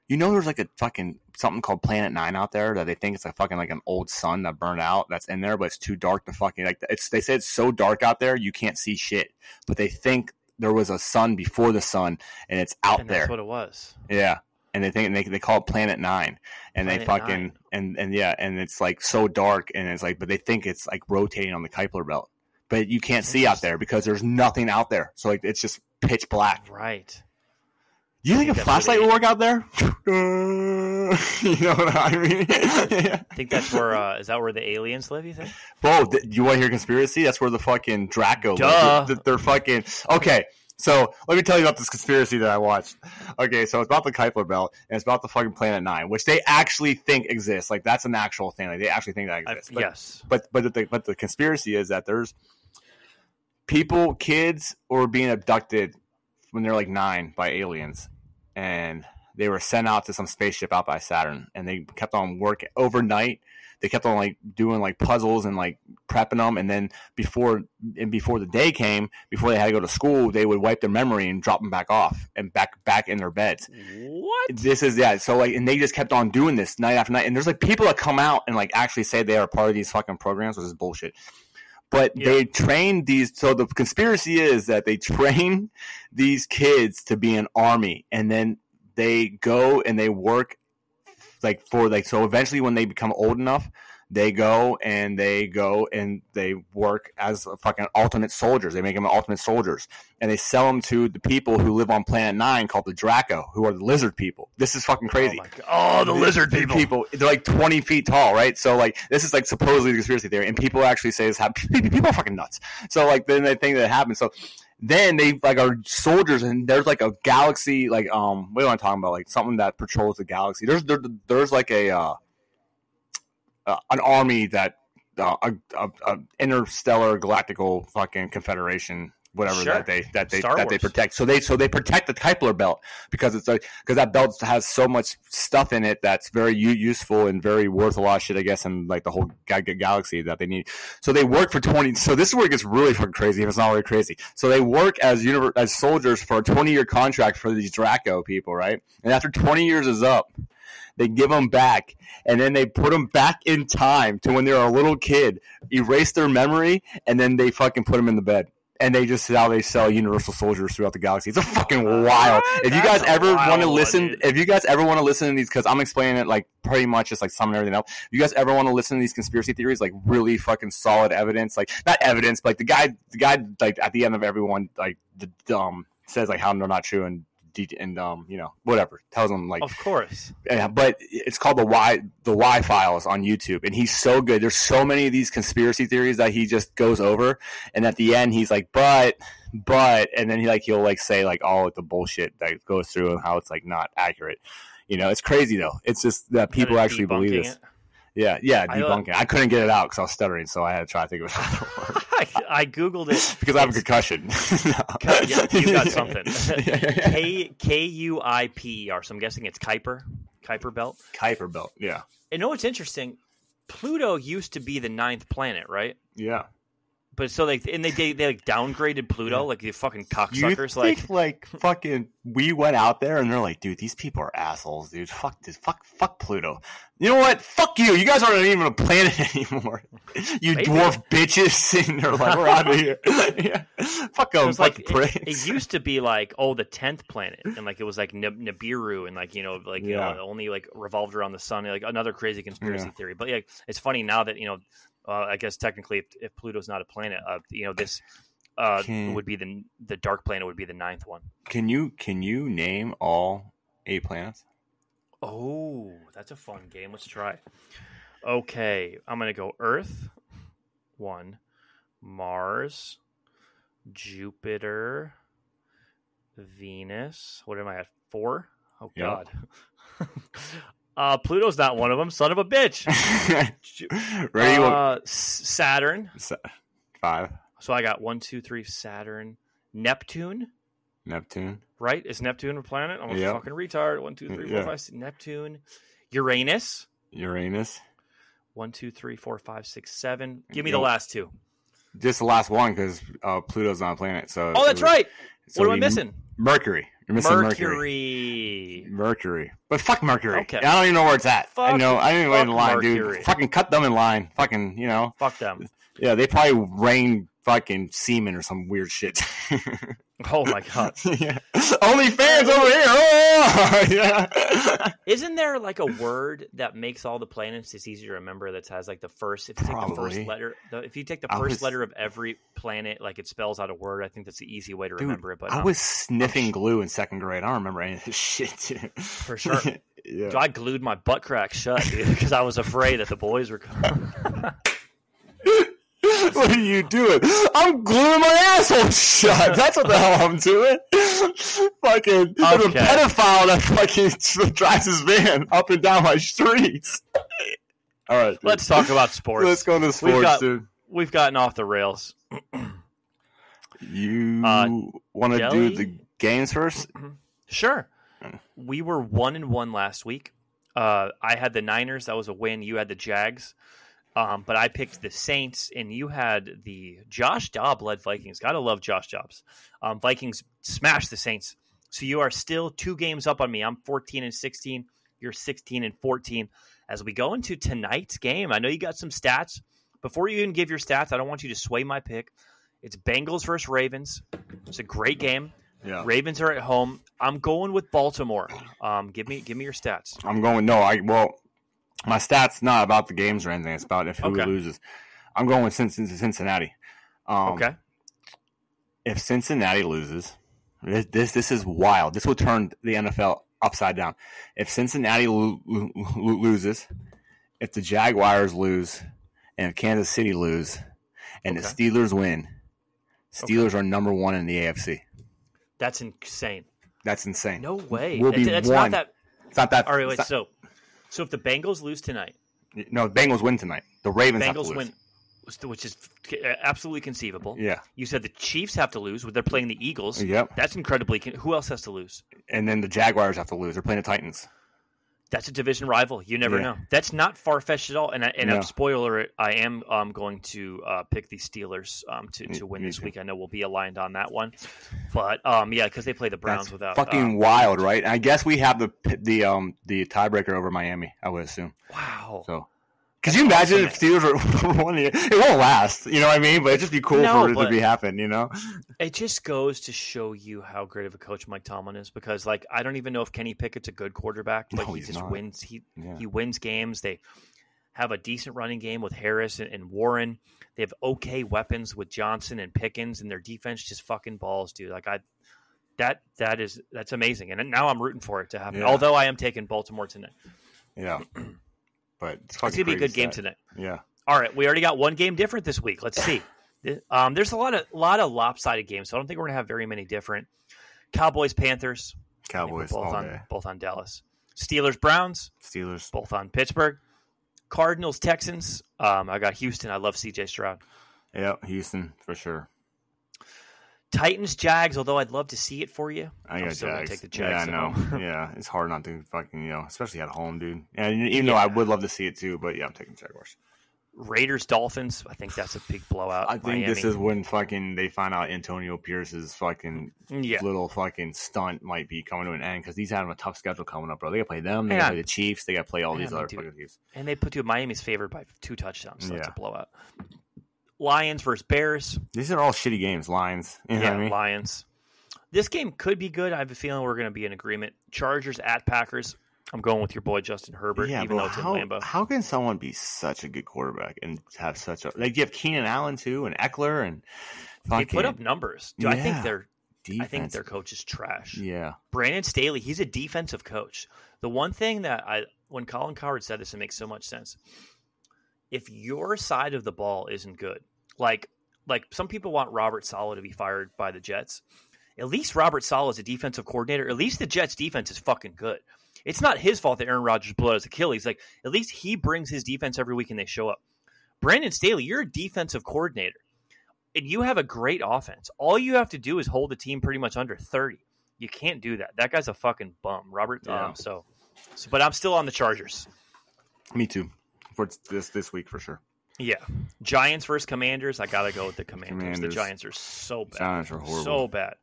You know, there's like a fucking something called Planet Nine out there that they think it's a fucking like an old sun that burned out that's in there, but it's too dark to fucking like. It's they say it's so dark out there you can't see shit, but they think there was a sun before the sun and it's out and there. that's what it was. Yeah. And they think and they they call it Planet Nine, and they fucking Nine. and and yeah, and it's like so dark, and it's like, but they think it's like rotating on the Kuiper belt, but you can't see out there because there's nothing out there, so like it's just pitch black. Right. You think, think a flashlight would work out there? you know what I mean? yeah. I think that's where uh, is that where the aliens live? You think? Bro, th- you want to hear conspiracy? That's where the fucking Draco. Duh. lives. They're, they're fucking okay. So let me tell you about this conspiracy that I watched. Okay, so it's about the Kuiper belt and it's about the fucking Planet Nine, which they actually think exists. Like that's an actual thing. Like they actually think that exists. But, yes. but but the but the conspiracy is that there's people, kids, were being abducted when they're like nine by aliens, and they were sent out to some spaceship out by Saturn, and they kept on working overnight. They kept on like doing like puzzles and like prepping them, and then before and before the day came, before they had to go to school, they would wipe their memory and drop them back off and back back in their beds What? this is yeah so like and they just kept on doing this night after night and there's like people that come out and like actually say they are part of these fucking programs which is bullshit but Yeah. they train these so the conspiracy is that they train these kids to be an army and then they go and they work like for like so eventually when they become old enough they go and they go and they work as fucking ultimate soldiers. They make them ultimate soldiers, and they sell them to the people who live on Planet Nine, called the Draco, who are the lizard people. This is fucking crazy. Oh, oh the lizard people. People, they're like twenty feet tall, right? So like this is like supposedly the conspiracy theory, and people actually say this happens. People are fucking nuts. So like then they think that it happens. So then they like are soldiers, and there's like a galaxy, like um, what am I talking about? Like something that patrols the galaxy. There's there, there's like a uh, uh, an army that uh, a, a, a interstellar galactical fucking confederation whatever Sure. that they that they Star that they protect. So they so they protect the Kuiper belt because it's like because that belt has so much stuff in it that's very u- useful and very worth a lot of shit I guess in like the whole ga- ga- galaxy that they need. So they work for 20 so this is where it gets really fucking crazy if it's not really crazy. So they work as univer- as soldiers for a 20 year contract for these Draco people right? And after 20 years is up they give them back and then they put them back in time to when they were a little kid erase their memory and then they fucking put them in the bed and they just how they sell universal soldiers throughout the galaxy it's a fucking wild if you guys That's a ever wild want to one, listen dude. if you guys ever want to listen to these because i'm explaining it like pretty much just like summing everything up. if you guys ever want to listen to these conspiracy theories like really fucking solid evidence like not evidence but like the guy the guy like at the end of everyone like the um says like how they're not true and and um you know whatever tells them like Of course. yeah, but it's called the Y the Why Files on YouTube, and he's so good. There's so many of these conspiracy theories that he just goes over, and at the end he's like, "But, but," and then he like he'll like say like all of the bullshit that goes through and how it's like not accurate. You know, it's crazy though. It's just that people actually believe this. it. Yeah, yeah, I, debunking. I couldn't get it out because I was stuttering, so I had to try to think of another word I, I googled it because I have a concussion. Yeah, you got something. K K U I P E R. So I'm guessing it's Kuiper, Kuiper belt. Kuiper belt. Yeah, And know what's interesting? Pluto used to be the ninth planet, right? yeah. But so like, and they they, they like downgraded Pluto, Yeah. like the fucking cocksuckers. Like, think like fucking we went out there and they're like, dude, these people are assholes, dude. Fuck this, fuck, fuck Pluto. You know what? Fuck you. You guys aren't even a planet anymore. You Maybe. dwarf bitches. And they're like, we're out of here. yeah. Fuck it them, was like it, it used to be like oh the tenth planet, and like it was like Nib- Nibiru, and like you know like you Yeah. know only like revolved around the sun, like another crazy conspiracy Yeah. theory. But yeah, it's funny now that you know. Uh, I guess technically, if, if Pluto's not a planet, uh, you know this uh, Can- would be the the dark planet would be the ninth one. Can you can you name all eight planets? Oh, that's a fun game. Let's try. Okay, I'm gonna go Earth, one, Mars, Jupiter, Venus. What am I at? Four. Oh Yep. God. Uh, Pluto's not one of them. Son of a bitch. Ready? Uh, Saturn. Five. So I got one, two, three. Saturn, Neptune. Neptune. Right? Is Neptune a planet? I'm a Yep. fucking retard. One, two, three, four, Yeah. five, six. Neptune, Uranus. Uranus. One, two, three, four, five, six, seven. Give me Yep. the last two. Just the last one because uh, Pluto's not a planet. So Oh, that's was- right. so what am I missing? Mercury. You're missing Mercury. Mercury. Mercury. But fuck Mercury. Okay. I don't even know where it's at. I know. I didn't even wait in fuck line, Mercury. dude. Fucking cut them in line. Fucking, you know. Fuck them. Yeah, they probably rain fucking semen or some weird shit. Oh my god. yeah. Only fans over here. Oh! yeah. Isn't there like a word that makes all the planets it's easy to remember that has like the first if you take the Probably. first letter if you take the first was- letter of every planet like it spells out a word I think that's the easy way to Dude, remember it but I um, was sniffing glue in second grade. I don't remember any of this shit. Dude. For sure. yeah. I glued my butt crack shut because I was afraid that the boys were coming. what are you doing? I'm gluing my asshole shut. That's what the hell I'm doing. fucking there's a pedophile that fucking drives his van up and down my streets. All right, dude. Let's talk about sports. let's go to sports, got- dude. We've gotten off the rails. You Uh, want to do the games first? Sure. We were one and one last week. Uh, I had the Niners. That was a win. You had the Jags. Um, but I picked the Saints, and you had the Josh Dobb led Vikings. Gotta love Josh Dobbs. Um, Vikings smashed the Saints. So you are still two games up on me. I'm 14 and 16. You're 16 and 14. As we go into tonight's game, I know you got some stats. Before you even give your stats, I don't want you to sway my pick. It's Bengals versus Ravens. It's a great game. Yeah, Ravens are at home. I'm going with Baltimore. Um, give me give me your stats. I'm going. No, I well, my stats not about the games or anything. It's about if who Okay. loses. I'm going with Cincinnati. Um, Okay. if Cincinnati loses, this, this this is wild. This will turn the NFL upside down. If Cincinnati lo- lo- lo- loses, if the Jaguars lose, and if Kansas City lose, and Okay. the Steelers win, Steelers are number one in the AFC. That's insane. That's insane. No way. We'll be That's one. not that. It's not that. All right, wait. not- So, so if the Bengals lose tonight, no, the Bengals win tonight. The Ravens have to Bengals win, which is uh, absolutely conceivable. Yeah. You said the Chiefs have to lose. They're playing the Eagles. Yep. That's incredibly. Who else has to lose? And then the Jaguars have to lose. They're playing the Titans. That's a division rival. You never Yeah. know. That's not far fetched at all. And, I, and No. spoiler, I am um, going to uh, pick the Steelers um, to, to win this week. I know we'll be aligned on that one, but um, yeah, because they play the Browns That's without fucking um, wild, right? I guess we have the the um the tiebreaker over Miami. I would assume. wow. So, could you imagine if Steelers were one? It won't last, you know what I mean? But it'd just be cool No, for it to be happen, you know? It just goes to show you how great of a coach Mike Tomlin is because, like, I don't even know if Kenny Pickett's a good quarterback, but No, he just not. wins. He Yeah. he wins games. They have a decent running game with Harris and, and Warren. They have okay weapons with Johnson and Pickens, and their defense just fucking balls, dude. Like I, that that is that's amazing, and now I'm rooting for it to happen. Yeah. Although I am taking Baltimore tonight. Yeah. But it's, It's gonna be a good game stat. tonight. Yeah. All right, we already got one game different this week. Let's see. Um, there's a lot of lot of lopsided games, so I don't think we're gonna have very many different. Cowboys, Panthers, I think we're Cowboys both on day. both on Dallas. Steelers, Browns, Steelers. both on Pittsburgh. Cardinals, Texans. Um, I got Houston. I love C.J. Stroud. Yeah, Houston for sure. Titans, Jags. Although I'd love to see it for you, I I'm got still gonna Jags. take the yeah, Jags I know. yeah, it's hard not to fucking, you know, especially at home, dude. And even though I would love to see it too, but yeah, I'm taking Jaguars. Raiders, Dolphins. I think that's a big blowout. I think Miami. this is when fucking they find out Antonio Pierce's fucking yeah. little fucking stunt might be coming to an end because he's having a tough schedule coming up, bro. They got to play them. They got to play the Chiefs. They got to play all Yeah, these other fucking teams. And they put you Miami's favored by two touchdowns. So that's a Yeah. blowout. Lions versus Bears. These are all shitty games. Lions. You know yeah, I mean? Lions. This game could be good. I have a feeling we're going to be in agreement. Chargers at Packers. I'm going with your boy Justin Herbert, yeah, even though it's in How, Lambeau. how can someone be such a good quarterback and have such a like? You have Keenan Allen too, and Ekeler, and They put up numbers. Dude, I think Yeah. their defense. I think their coach is trash. yeah, Brandon Staley, he's a defensive coach. The one thing that I when Colin Cowherd said this, it makes so much sense. If your side of the ball isn't good, like like some people want Robert Saleh to be fired by the Jets. At least Robert Saleh is a defensive coordinator. At least the Jets defense is fucking good. It's not his fault that Aaron Rodgers blew out his Achilles. Like at least he brings his defense every week and they show up. Brandon Staley, you're a defensive coordinator, and you have a great offense. All you have to do is hold the team pretty much under thirty. You can't do that. That guy's a fucking bum, Robert. Yeah. Um, so, so, but I'm still on the Chargers. Me too. For this this week for sure. Yeah, Giants versus Commanders. I gotta go with the Commanders. The Giants are so bad, Giants are horrible. so bad.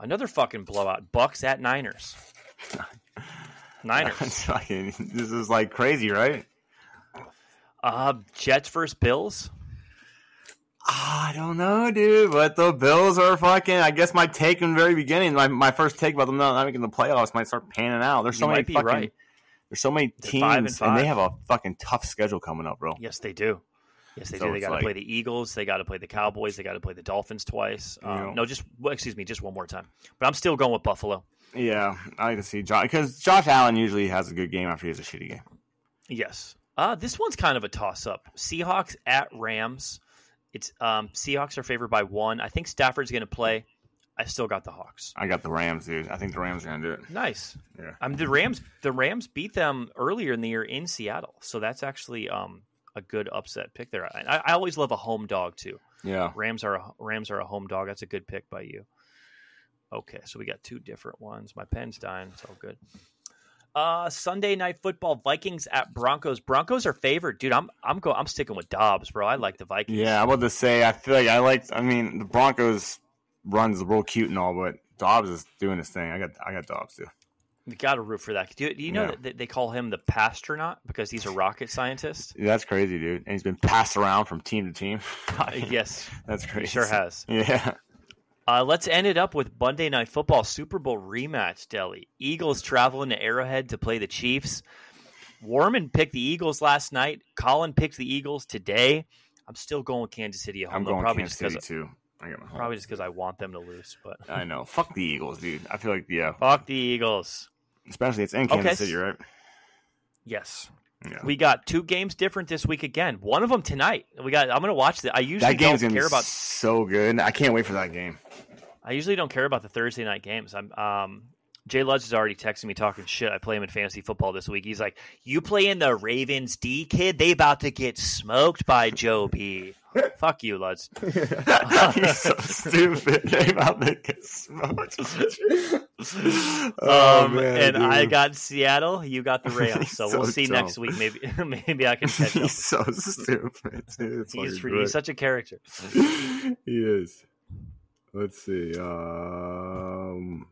Another fucking blowout. Bucks at Niners. Niners. This is like crazy, right? Uh, Jets versus Bills. I don't know, dude. But the Bills are fucking. I guess my take in the very beginning, my, my first take about them not, making the playoffs might start panning out. There's so You many might be fucking. right. There's so many They're teams, five and and, they have a fucking tough schedule coming up, bro. Yes, they do. Yes, they So do. They got to like- play the Eagles. They got to play the Cowboys. They got to play the Dolphins twice. Um, Yeah. No, just well, excuse me, just one more time. But I'm still going with Buffalo. Yeah, I can see Josh because Josh Allen usually has a good game after he has a shitty game. Yes. Uh, this one's kind of a toss up. Seahawks at Rams. It's um, Seahawks are favored by one. I think Stafford's going to play. I still got the Hawks. I got the Rams, dude. I think the Rams are gonna do it. Nice. Yeah. Um, the Rams. The Rams beat them earlier in the year in Seattle, so that's actually um a good upset pick there. I, I always love a home dog too. Yeah, Rams are a, Rams are a home dog. That's a good pick by you. Okay, so we got two different ones. My pen's dying. It's all good. Uh, Sunday night football: Vikings at Broncos. Broncos are favored, dude. I'm I'm go I'm sticking with Dobbs, bro. I like the Vikings. yeah. I'm about to say, I feel like I like. I mean, the Broncos runs real cute and all, but Dobbs is doing his thing. I got, I got Dobbs too. you got to root for that. Do, you, do you know Yeah. that they call him the Passtronaut because he's a rocket scientist? Yeah, that's crazy, dude. And he's been passed around from team to team. yes, that's he crazy. sure has. Yeah. Uh, let's end it up with Monday Night Football Super Bowl rematch. Delli Eagles traveling to Arrowhead to play the Chiefs. Warman picked the Eagles last night. Colin picked the Eagles today. I'm still going with Kansas City at home. I'm though, going probably Kansas just City too. I got my probably just because I want them to lose. But I know. Fuck the Eagles, dude. I feel like yeah, fuck the Eagles. especially it's in Kansas Okay. City, right? Yes, Yeah. we got two games different this week again. One of them tonight. We got. I'm going to watch that. I usually That game's don't care about. so good. I can't wait for that game. I usually don't care about the Thursday night games. I'm um Jay Ludge is already texting me talking shit. I play him in fantasy football this week. He's like, "You playing the Ravens D kid? They about to get smoked by Joe B." Fuck you, Ludge. You're so stupid. They about to get smoked. um, and I got Seattle. You got the Rams. He's So we'll see dumb. next week. Maybe maybe I can catch up. He's so stupid. Dude. He's, fucking he's such a character. he is. Let's see. Um,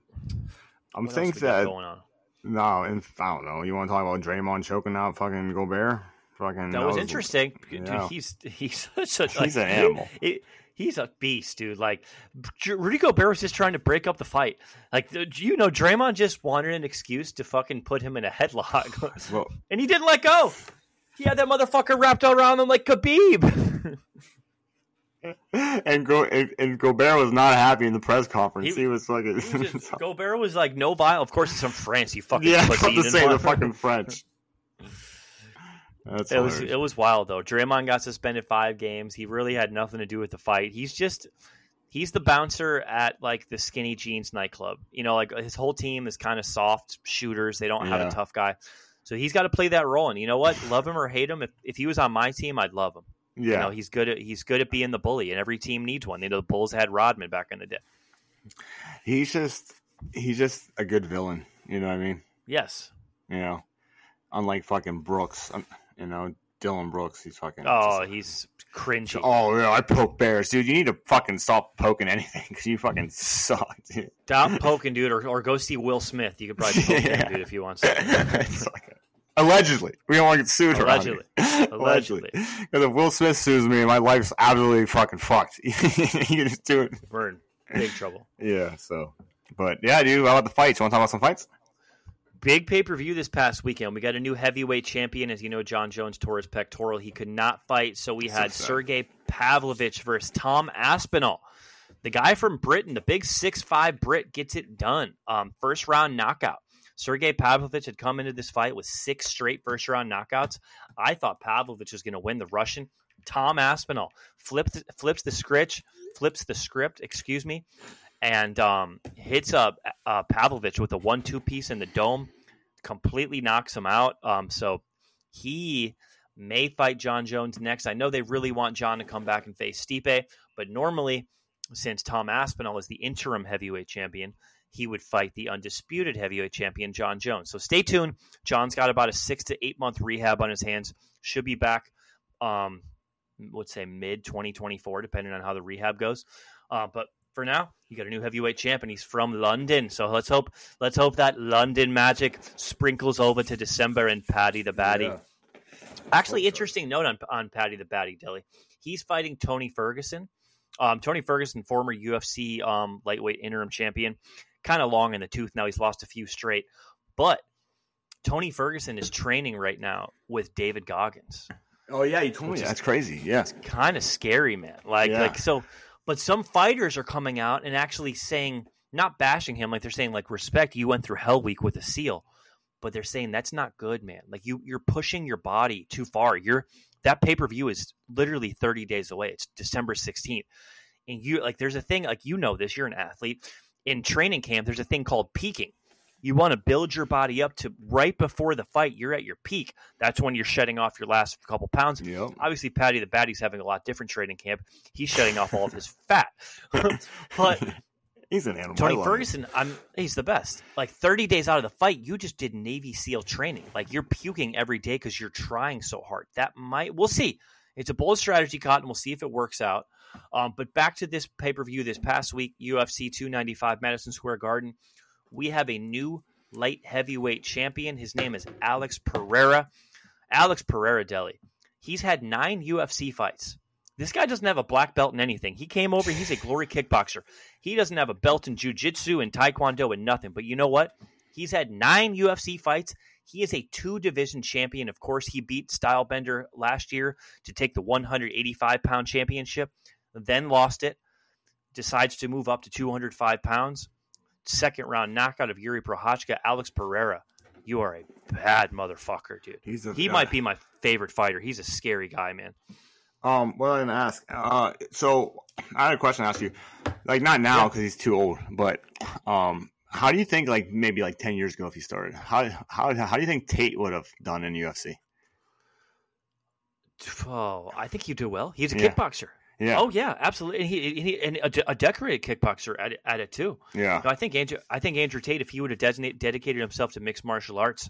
I'm What thinking that going on? no, and I don't know. You want to talk about Draymond choking out fucking Gobert? Fucking That was interesting, yeah. dude. He's he's such a He's like, an animal. it- he's a beast, dude. Like Rudy Gobert was just trying to break up the fight. Like you know, Draymond just wanted an excuse to fucking put him in a headlock, Well, and he didn't let go. He had that motherfucker wrapped around him like Khabib. and Go and, and Gobert was not happy in the press conference. He- He, was fucking. He was just- Gobert was like, "No violence." Of course, it's from France. You fucking yeah, pussy. to say the fucking French. That's It was it was wild though. Draymond got suspended five games. He really had nothing to do with the fight. He's just he's the bouncer at like the skinny jeans nightclub. You know, like his whole team is kind of soft shooters. They don't have a tough guy. So he's got to play that role. And you know what? Love him or hate him, if, if he was on my team, I'd love him. Yeah. You know, he's good at he's good at being the bully, and every team needs one. You know, the Bulls had Rodman back in the day. he's just he's just a good villain. You know what I mean? Yes. You know, unlike fucking Brooks. um, You know, Dillon Brooks. He's fucking. Oh, just- he's cringy. Oh yeah, I poke bears, dude. You need to fucking stop poking anything because you fucking suck, dude. Stop poking, dude, or, or go see Will Smith. You could probably poke Yeah. him, dude, if you want. to. It's like- Allegedly, we don't want to get sued. Allegedly. Allegedly. Because if Will Smith sues me, my life's absolutely fucking fucked. you can just do it. We're in big trouble. Yeah. So, but yeah, dude. How about the fights? You want to talk about some fights? Big pay per view this past weekend. We got a new heavyweight champion. As you know, Jon Jones tore his pectoral. He could not fight, so we So had sad. Sergey Pavlovich versus Tom Aspinall. The guy from Britain, the big six five Brit, gets it done. Um, first round knockout. Sergey Pavlovich had come into this fight with six straight first round knockouts. I thought Pavlovich was going to win the Russian. Tom Aspinall flips the script, flips the script, excuse me, and um, hits up uh, Pavlovich with a one-two piece in the dome. completely knocks him out. Um, so he may fight Jon Jones next. I know they really want Jon to come back and face Stipe, but normally, since Tom Aspinall is the interim heavyweight champion, he would fight the undisputed heavyweight champion Jon Jones. So stay tuned. Jon's got about a six to eight month rehab on his hands. Should be back. Um, let's say mid 2024, depending on how the rehab goes. Uh, but for now, you got a new heavyweight champ, and he's from London. So let's hope let's hope that London magic sprinkles over to December and Paddy the Baddy. Yeah. Actually, interesting note on on Paddy the Baddy Delli. He's fighting Tony Ferguson. Um, Tony Ferguson, former UFC um, lightweight interim champion, kind of long in the tooth now. He's lost a few straight, but Tony Ferguson is training right now with David Goggins. Oh yeah, you told me Which is- that's crazy. Yeah, it's Kind of scary, man. Like Yeah. like so, but some fighters are coming out and actually saying, not bashing him, like they're saying like respect. You went through Hell Week with a seal, but they're saying that's not good, man. Like you you're pushing your body too far. You're that pay per view is literally 30 days away. It's December 16th. And you like there's a thing like you know this, you're an athlete. In training camp, there's a thing called peaking. You want to build your body up to right before the fight, you're at your peak. That's when you're shedding off your last couple pounds. yep. Obviously, Paddy the Baddy's having a lot different training camp. He's shedding off all of his fat. but He's an animal. Tony. Ferguson, I'm he's the best. Like 30 days out of the fight, you just did Navy SEAL training. Like you're puking every day because you're trying so hard. That might we'll see. It's a bold strategy, Cotton. We'll see if it works out. Um, but back to this pay per view this past week, UFC 295, Madison Square Garden. We have a new light heavyweight champion. His name is Alex Pereira. Alex Pereira Delli. He's had nine UFC fights. This guy doesn't have a black belt in anything. He came over, he's a glory kickboxer. He doesn't have a belt in jiu-jitsu and taekwondo and nothing. But you know what? He's had nine UFC fights. He is a two division champion. Of course, he beat Stylebender last year to take the 185 pound championship, then lost it. Decides to move up to 205 pounds. Second round knockout of Yuri Prochazka. Alex Pereira, you are a bad motherfucker, dude. He's a, He uh, might be my favorite fighter. He's a scary guy, man. Um, what I didn't ask. Uh, so I had a question to ask you. Like not now Yeah. because he's too old, but um, how do you think like maybe like ten years ago if he started, how how how do you think Tate would have done in UFC? Oh, I think you do well. He's a Yeah. kickboxer. Yeah, Oh yeah, absolutely. And he, he, and a, a decorated kickboxer at it, at it too. yeah, I think Andrew. I think Andrew Tate, if he would have designate, dedicated himself to mixed martial arts,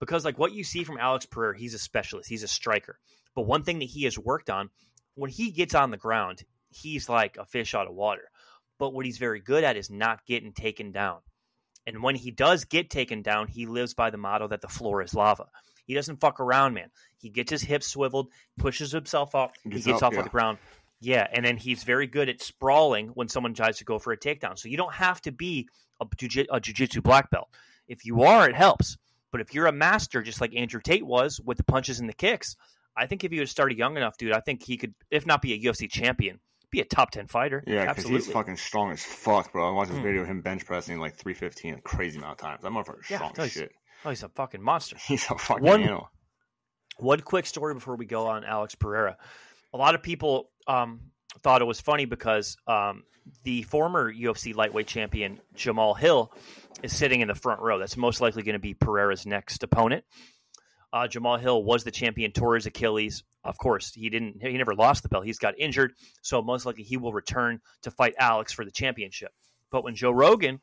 because like what you see from Alex Pereira, he's a specialist. He's a striker. But one thing that he has worked on, when he gets on the ground, he's like a fish out of water. But what he's very good at is not getting taken down. And when he does get taken down, he lives by the motto that the floor is lava. He doesn't fuck around, man. He gets his hips swiveled, pushes himself up, Gets he gets up, off yeah. of the ground. Yeah, and then he's very good at sprawling when someone tries to go for a takedown. So you don't have to be a, jiu- a jiu-jitsu black belt. If you are, it helps. But if you're a master, just like Andrew Tate was with the punches and the kicks, I think if he had started young enough, dude, I think he could, if not be a UFC champion, be a top ten fighter. yeah. Because he's fucking strong as fuck, bro. I watched this Hmm. video of him bench pressing like three fifteen, a crazy amount of times. That motherfucker's Yeah, strong no, as shit. oh, he's a fucking monster. He's a fucking One- animal. One quick story before we go on Alex Pereira. A lot of people um, thought it was funny because um, the former UFC lightweight champion Jamahal Hill is sitting in the front row. That's most likely going to be Pereira's next opponent. Uh, Jamahal Hill was the champion, tore his Achilles. Of course, he didn't. He never lost the belt. He's got injured, so most likely he will return to fight Alex for the championship. But when Joe Rogan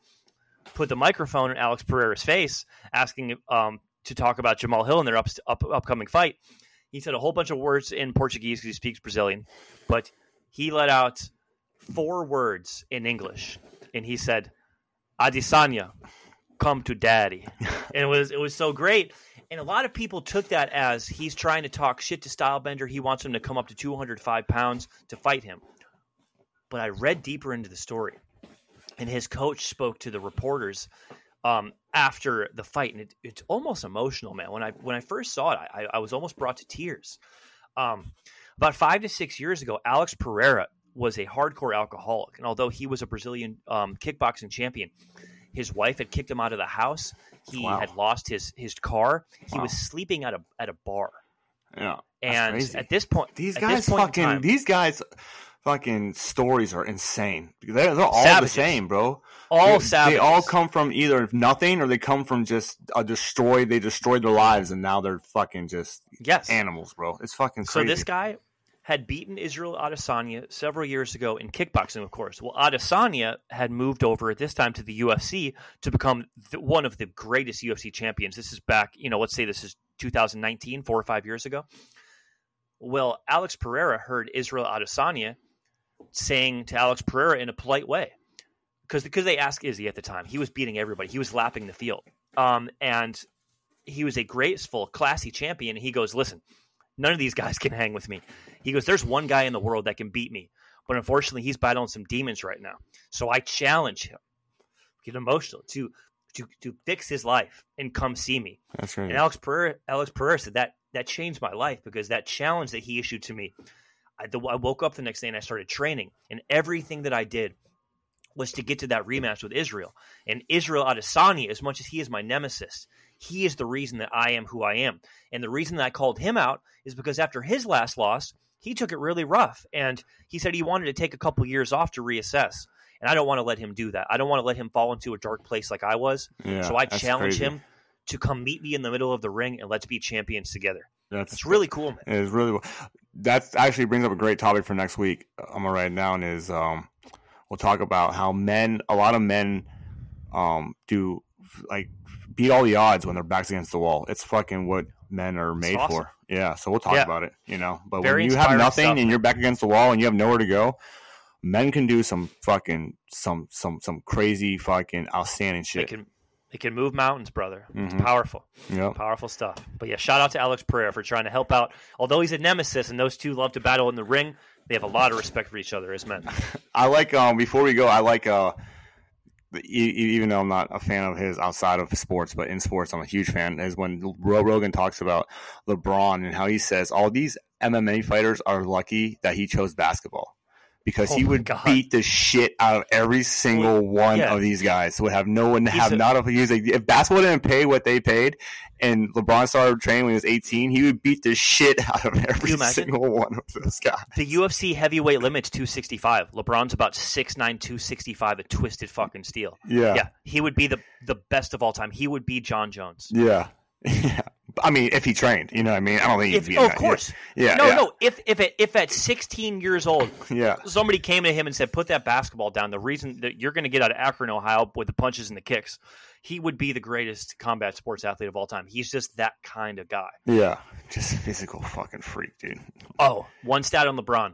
put the microphone in Alex Pereira's face, asking um, to talk about Jamahal Hill and their up, up, upcoming fight, he said a whole bunch of words in Portuguese because he speaks Brazilian, but he let out four words in English, and he said, "Adesanya, come to daddy," and it was it was so great. And a lot of people took that as he's trying to talk shit to Stylebender. He wants him to come up to 205 pounds to fight him. But I read deeper into the story, and his coach spoke to the reporters um, after the fight, and it, it's almost emotional, man. When I when I first saw it, I, I was almost brought to tears. Um, about five to six years ago, Alex Pereira was a hardcore alcoholic, and although he was a Brazilian um, kickboxing champion, his wife had kicked him out of the house. He Wow. had lost his his car. He Wow. was sleeping at a at a bar, Yeah, and crazy. at this point, these guys point fucking time- these guys fucking stories are insane. They're, they're all Savages. the same, bro. All they. They all come from either nothing or they come from just a destroyed. They destroyed their lives and now they're fucking just yes. animals, bro. It's fucking So this guy had beaten Israel Adesanya several years ago in kickboxing, of course. Well, Adesanya had moved over at this time to the UFC to become the, one of the greatest UFC champions. This is back, you know, let's say this is 2019, four or five years ago. Well, Alex Pereira heard Israel Adesanya saying to Alex Pereira in a polite way, because because they asked Izzy at the time, he was beating everybody. He was lapping the field, um, and he was a graceful, classy champion. He goes, "Listen, none of these guys can hang with me." He goes, "There's one guy in the world that can beat me, but unfortunately, he's battling some demons right now. So I challenge him, get emotional to to to fix his life and come see me." That's right. And Alex Pereira, Alex Pereira said that that changed my life because that challenge that he issued to me, I, the, I woke up the next day and I started training, and everything that I did was to get to that rematch with Israel. And Israel Adesanya, as much as he is my nemesis, he is the reason that I am who I am. And the reason that I called him out is because after his last loss, he took it really rough, and he said he wanted to take a couple years off to reassess. And I don't want to let him do that. I don't want to let him fall into a dark place like I was. yeah, so I challenge crazy. him to come meet me in the middle of the ring and let's be champions together. That's It's really cool, man. It is really that's actually brings up a great topic for next week. I'm gonna write it down. Is um, we'll talk about how men, a lot of men, um, do like beat all the odds when their backs against the wall. It's fucking what men are made awesome. for. Yeah, so we'll talk Yeah. about it. You know, but Very when you have nothing stuff, and you're back against the wall and you have nowhere to go, men can do some fucking some some some crazy fucking outstanding It shit. can it can move mountains, brother. It's Mhm. powerful, Yep. powerful stuff. But yeah, shout out to Alex Pereira for trying to help out. Although he's a nemesis and those two love to battle in the ring, they have a lot of respect for each other as men. I like um before we go, I like uh even though I'm not a fan of his outside of sports, but in sports I'm a huge fan. Is when Ro- Rogan talks about LeBron and how he says all these MMA fighters are lucky that he chose basketball because Oh he would God. beat the shit out of every single one yeah. of these guys. Would have no one have a- not a he's like if basketball didn't pay what they paid, and LeBron started training when he was 18, he would beat the shit out of every single one of those guys. The UFC heavyweight limit's 265. LeBron's about 6'9", 265, a twisted fucking steel. Yeah, Yeah, he would be the the best of all time. He would be Jon Jones. Yeah. Yeah. I mean, if he trained, you know what I mean? I don't think he'd be oh, of course. Yeah. no, yeah. no. If if at, if at 16 years old, Yeah. somebody came to him and said, "Put that basketball down." The reason that you're going to get out of Akron, Ohio, with the punches and the kicks, he would be the greatest combat sports athlete of all time. He's just that kind of guy. Yeah. Just physical fucking freak, dude. Oh, one stat on LeBron.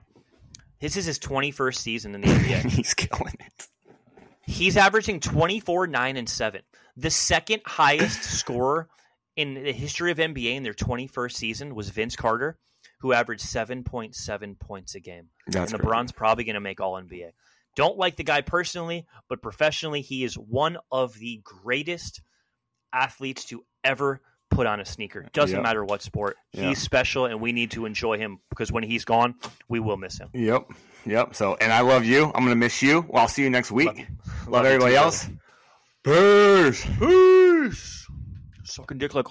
This is his 21st season in the NBA. He's killing it. He's averaging 24, 9, and 7. The second highest scorer in the history of NBA in their 21st season was Vince Carter, who averaged 7.7 points a game. That's and crazy. LeBron's probably going to make All NBA. Don't like the guy personally, but professionally, he is one of the greatest athletes to ever put on a sneaker. Doesn't Yeah. matter what sport. Yeah. He's special, and we need to enjoy him because when he's gone, we will miss him. Yep. Yep. So, and I love you. I'm going to miss you. Well, I'll see you next week. Love. Love, Love everybody else. Peace. Peace. Sucking dick like